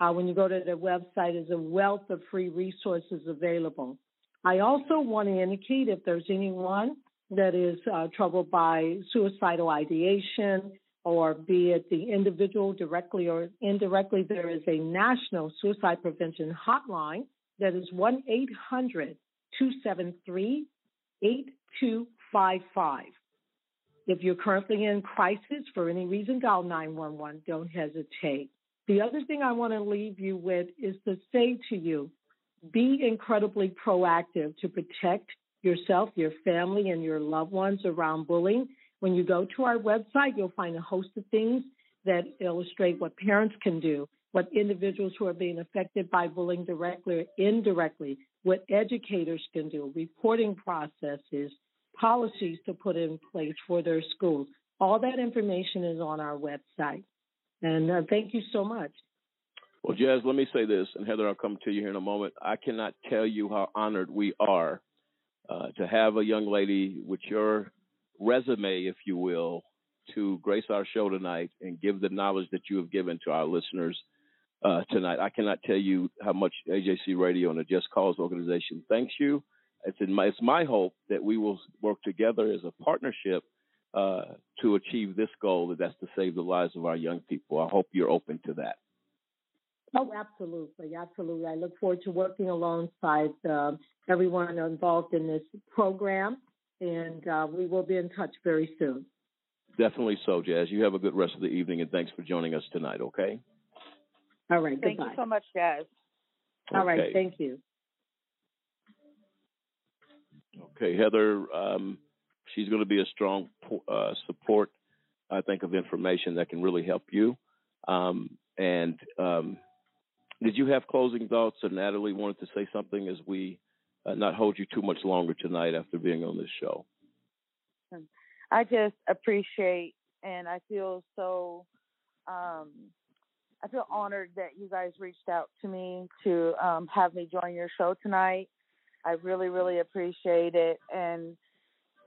Uh, when you go to the website, there's a wealth of free resources available. I also want to indicate if there's anyone that is uh, troubled by suicidal ideation, or be it the individual directly or indirectly, there is a national suicide prevention hotline that is 1 800 273 8255. If you're currently in crisis for any reason, dial 911. Don't hesitate. The other thing I want to leave you with is to say to you, be incredibly proactive to protect yourself, your family, and your loved ones around bullying. When you go to our website, you'll find a host of things that illustrate what parents can do, what individuals who are being affected by bullying directly or indirectly, what educators can do, reporting processes, policies to put in place for their schools. All that information is on our website. And uh, thank you so much. Well, Jazz, let me say this, and Heather, I'll come to you here in a moment. I cannot tell you how honored we are uh, to have a young lady with your resume, if you will, to grace our show tonight and give the knowledge that you have given to our listeners uh, tonight. I cannot tell you how much AJC Radio and the Just Cause organization thanks you. It's, my, it's my hope that we will work together as a partnership uh, to achieve this goal, that that's to save the lives of our young people. I hope you're open to that. Oh, absolutely, absolutely. I look forward to working alongside uh, everyone involved in this program, and uh, we will be in touch very soon. Definitely so, Jazz. You have a good rest of the evening, and thanks for joining us tonight. Okay. All right. Thank goodbye. you so much, Jazz. All right. Thank you. Okay, Heather. Um, she's going to be a strong uh, support, I think, of information that can really help you. Um, and um, did you have closing thoughts? Or Natalie wanted to say something as we uh, not hold you too much longer tonight after being on this show. I just appreciate and I feel so um I feel honored that you guys reached out to me to um have me join your show tonight. I really really appreciate it and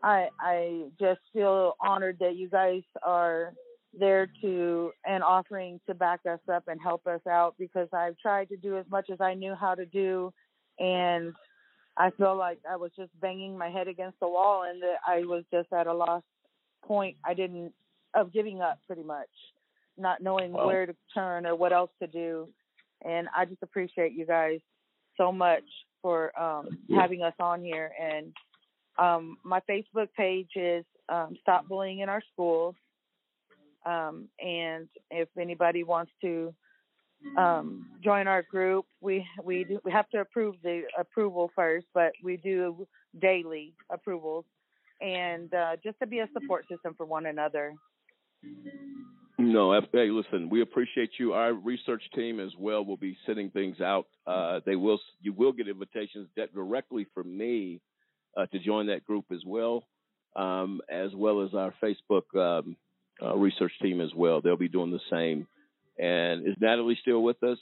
I I just feel honored that you guys are there to and offering to back us up and help us out because I've tried to do as much as I knew how to do and I feel like I was just banging my head against the wall and that I was just at a lost point. I didn't of giving up pretty much, not knowing Wow. where to turn or what else to do. And I just appreciate you guys so much for um having us on here and um my Facebook page is um Stop Bullying in Our Schools. Um and if anybody wants to um join our group we we do, we have to approve the approval first but we do daily approvals and uh just to be a support system for one another No, hey, listen, we appreciate you. Our research team as well will be sending things out. Uh, they will, you will get invitations directly from me uh, to join that group as well, um, as well as our Facebook um, uh, research team as well. They'll be doing the same. And is Natalie still with us?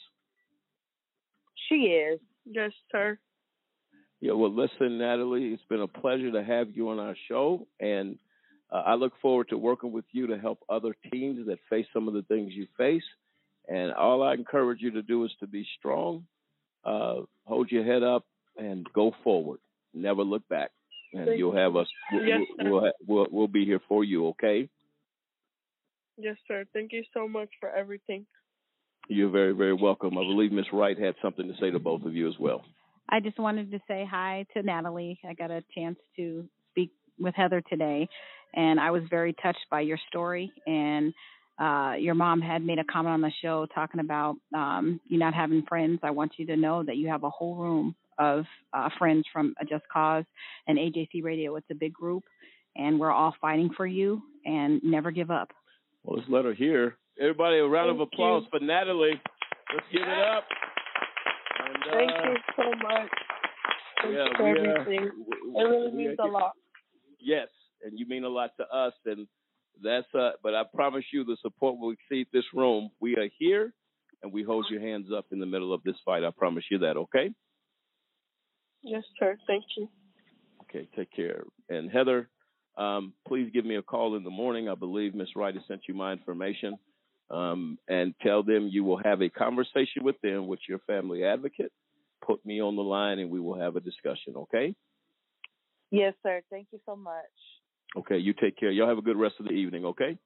she is Yes, sir. Yeah, well, listen, Natalie, it's been a pleasure to have you on our show, and uh, I look forward to working with you to help other teens that face some of the things you face. And all I encourage you to do is to be strong, uh, hold your head up, and go forward. Never look back, and you'll have us. We'll, Yes, we'll, we'll, we'll be here for you. Okay? Yes, sir. Thank you so much for everything. You're very, very welcome. I believe Miss Wright had something to say to both of you as well. I just wanted to say hi to Natalie. I got a chance to speak with Heather today, and I was very touched by your story. And uh, your mom had made a comment on the show talking about um, you not having friends. I want you to know that you have a whole room of uh, friends from A Just Cause and AJC Radio. It's a big group, and we're all fighting for you. And never give up. Well, let's let her hear. Everybody, a round Thank of applause you. for Natalie. Let's give it up. And, Thank uh, you so much. Yeah, for uh, everything. it really means a lot. Yes, and you mean a lot to us, and that's uh. But I promise you, the support will exceed this room. We are here, and we hold your hands up in the middle of this fight. I promise you that. Okay. Yes, sir. Thank you. Okay. Take care. And Heather, um, please give me a call in the morning. I believe Miss Wright has sent you my information. Um, and tell them you will have a conversation with them with your family advocate. Put me on the line, and we will have a discussion. Okay. Yes, sir. Thank you so much. Okay. You take care. Y'all have a good rest of the evening. Okay.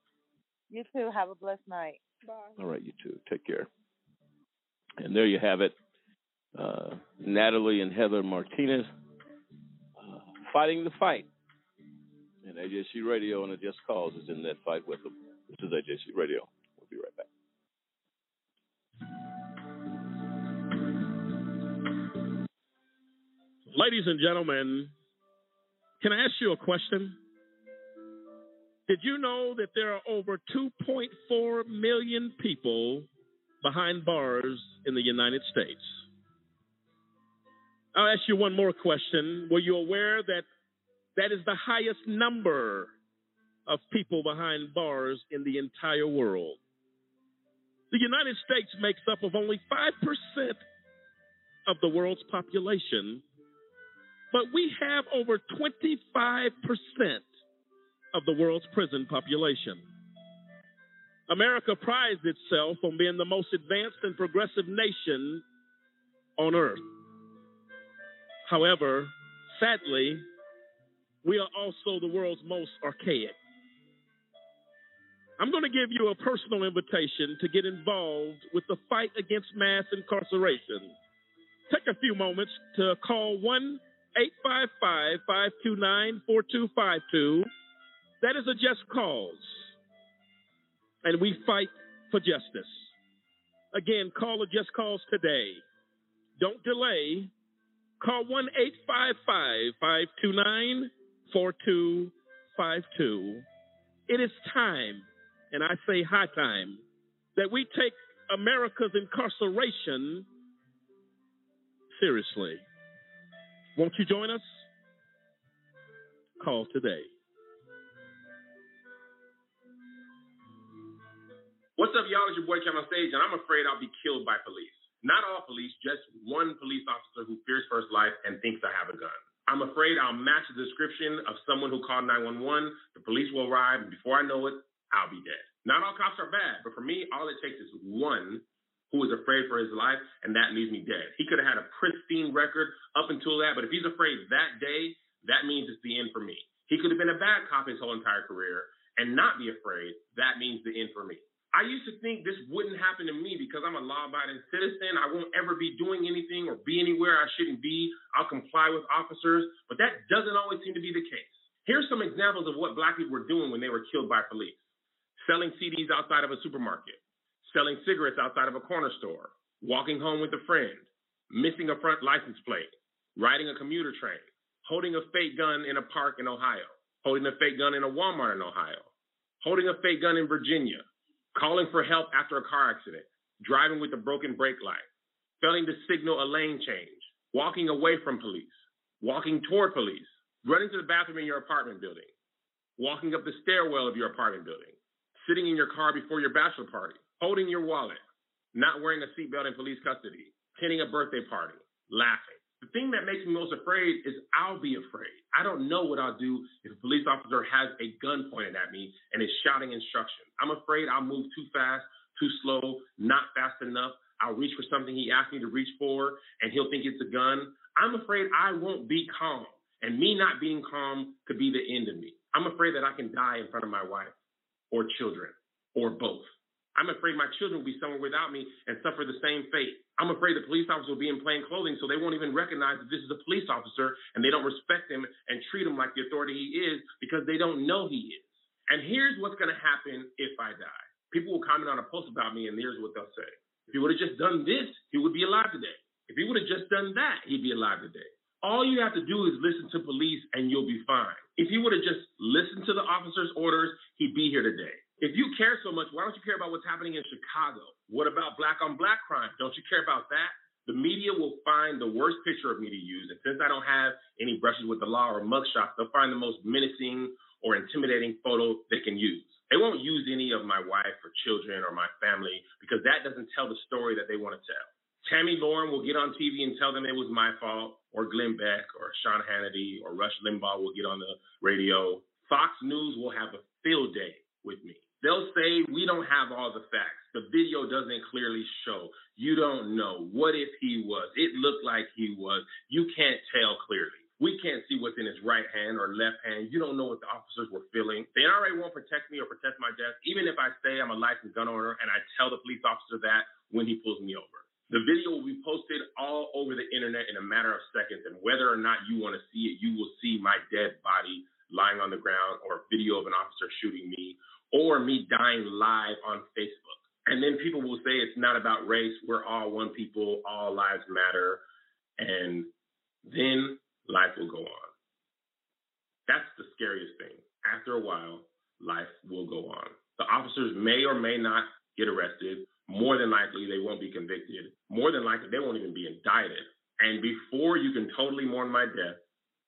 You too. Have a blessed night. Bye. All right, you too. Take care. And there you have it. Uh, Natalie and Heather Martinez uh, fighting the fight. And AJC Radio and the Just Cause is in that fight with them. This is AJC Radio. We'll be right back. Ladies and gentlemen, can I ask you a question? Did you know that there are over 2.4 million people behind bars in the United States? I'll ask you one more question. Were you aware that that is the highest number of people behind bars in the entire world? The United States makes up of only 5% of the world's population, but we have over 25% of the world's prison population. America prides itself on being the most advanced and progressive nation on earth. However, sadly, we are also the world's most archaic. I'm going to give you a personal invitation to get involved with the fight against mass incarceration. Take a few moments to call 1 855 529 4252. That is a just cause. And we fight for justice. Again, call a just cause today. Don't delay. Call 1 855 529 4252. It is time, and I say high time, that we take America's incarceration seriously. Won't you join us? Call today. What's up, y'all? It's your boy Cam on stage, and I'm afraid I'll be killed by police. Not all police, just one police officer who fears for his life and thinks I have a gun. I'm afraid I'll match the description of someone who called 911. The police will arrive, and before I know it, I'll be dead. Not all cops are bad, but for me, all it takes is one who is afraid for his life, and that leaves me dead. He could have had a pristine record up until that, but if he's afraid that day, that means it's the end for me. He could have been a bad cop his whole entire career and not be afraid. That means the end for me. I used to think this wouldn't happen to me because I'm a law abiding citizen. I won't ever be doing anything or be anywhere I shouldn't be. I'll comply with officers, but that doesn't always seem to be the case. Here's some examples of what black people were doing when they were killed by police. Selling CDs outside of a supermarket, selling cigarettes outside of a corner store, walking home with a friend, missing a front license plate, riding a commuter train, holding a fake gun in a park in Ohio, holding a fake gun in a Walmart in Ohio, holding a fake gun in Virginia, calling for help after a car accident, driving with a broken brake light, failing to signal a lane change, walking away from police, walking toward police, running to the bathroom in your apartment building, walking up the stairwell of your apartment building, sitting in your car before your bachelor party, holding your wallet, not wearing a seatbelt in police custody, attending a birthday party, laughing. The thing that makes me most afraid is I'll be afraid. I don't know what I'll do if a police officer has a gun pointed at me and is shouting instructions. I'm afraid I'll move too fast, too slow, not fast enough. I'll reach for something he asked me to reach for and he'll think it's a gun. I'm afraid I won't be calm. And me not being calm could be the end of me. I'm afraid that I can die in front of my wife or children or both. I'm afraid my children will be somewhere without me and suffer the same fate. I'm afraid the police officer will be in plain clothing, so they won't even recognize that this is a police officer and they don't respect him and treat him like the authority he is because they don't know he is. And here's what's going to happen if I die. People will comment on a post about me, and here's what they'll say. If he would have just done this, he would be alive today. If he would have just done that, he'd be alive today. All you have to do is listen to police and you'll be fine. If he would have just listened to the officer's orders, he'd be here today. If you care so much, why don't you care about what's happening in Chicago? What about black on black crime? Don't you care about that? The media will find the worst picture of me to use. And since I don't have any brushes with the law or mugshots, they'll find the most menacing or intimidating photo they can use. They won't use any of my wife or children or my family because that doesn't tell the story that they want to tell. Tomi Lahren will get on TV and tell them it was my fault, or Glenn Beck, or Sean Hannity, or Rush Limbaugh will get on the radio. Fox News will have a field day with me. They'll say we don't have all the facts. The video doesn't clearly show. You don't know. What if he was? It looked like he was. You can't tell clearly. We can't see what's in his right hand or left hand. You don't know what the officers were feeling. The NRA won't protect me or protect my death, even if I say I'm a licensed gun owner and I tell the police officer that when he pulls me over. The video will be posted all over the internet in a matter of seconds, and whether or not you want to see it, you will see my dead body lying on the ground, or a video of an officer shooting me, or me dying live on Facebook. And then people will say it's not about race. We're all one people. All lives matter. And then life will go on. That's the scariest thing. After a while, life will go on. The officers may or may not get arrested. More than likely, they won't be convicted. More than likely, they won't even be indicted. And before you can totally mourn my death,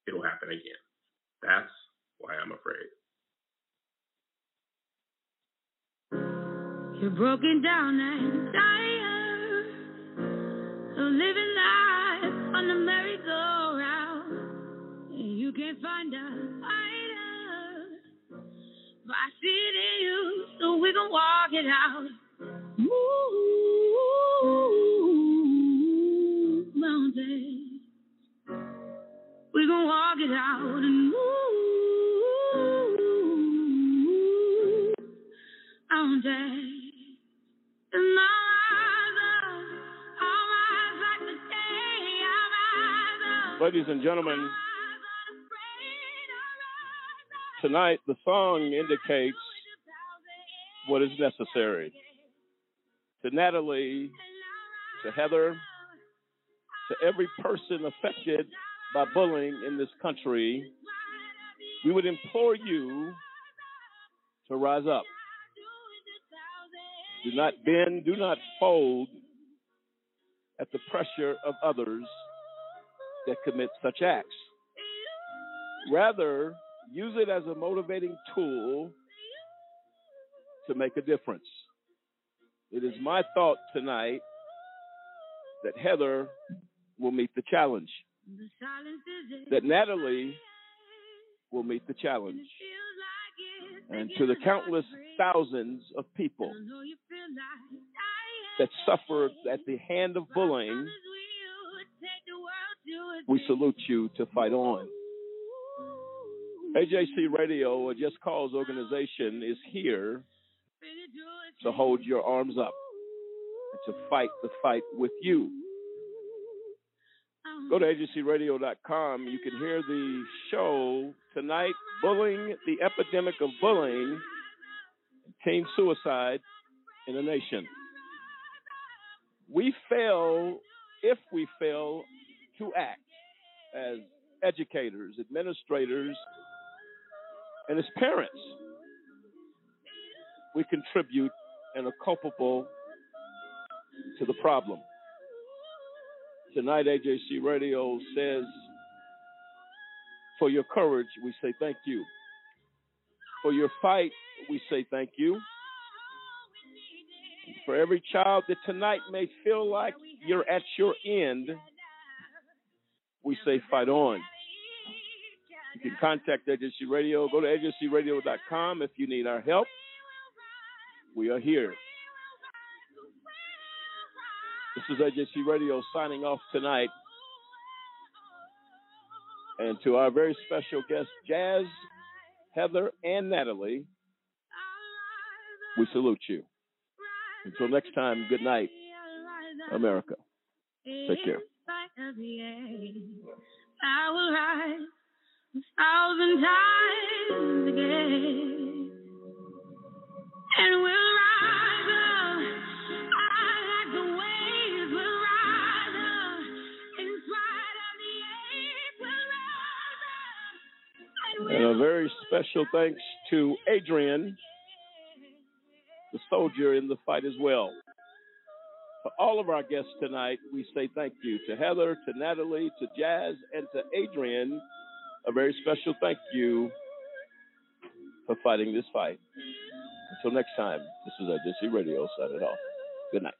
it'll happen again. That's why I'm afraid. You're broken down and tired of living life on the merry-go-round. And you can't find a fighter. But I see it in you, so we can walk it out. Move mountains. We can walk it out and move mountains. Ladies and gentlemen, tonight the song indicates what is necessary. To Natalie, to Heather, to every person affected by bullying in this country, we would implore you to rise up. Do not bend, do not fold at the pressure of others that commit such acts. Rather, use it as a motivating tool to make a difference. It is my thought tonight that Heather will meet the challenge, that Natalie will meet the challenge. And to the countless thousands of people that suffered at the hand of bullying, we salute you to fight on. AJC Radio, a Just Cause organization, is here to hold your arms up and to fight the fight with you. Go to ajcradio.com. You can hear the show tonight, Bullying, the Epidemic of Bullying, Teen Suicide in the Nation. We fail, if we fail to act as educators, administrators, and as parents, we contribute and are culpable to the problem. Tonight, AJC Radio says, for your courage, we say thank you. For your fight, we say thank you. For every child that tonight may feel like you're at your end, we say fight on. You can contact AJC Radio. Go to ajcradio.com if you need our help. We are here. This is AJC Radio signing off tonight. And to our very special guest, Jazz, Heather, and Natalie, we salute you. Until next time, good night, America. Take care. I will rise a thousand times again. And we'll rise And a very special thanks to Adrianne, the soldier in the fight as well. For all of our guests tonight, we say thank you to Heather, to Natalie, to Jazz, and to Adrianne. A very special thank you for fighting this fight. Until next time, this is Identity Radio signing off. Good night.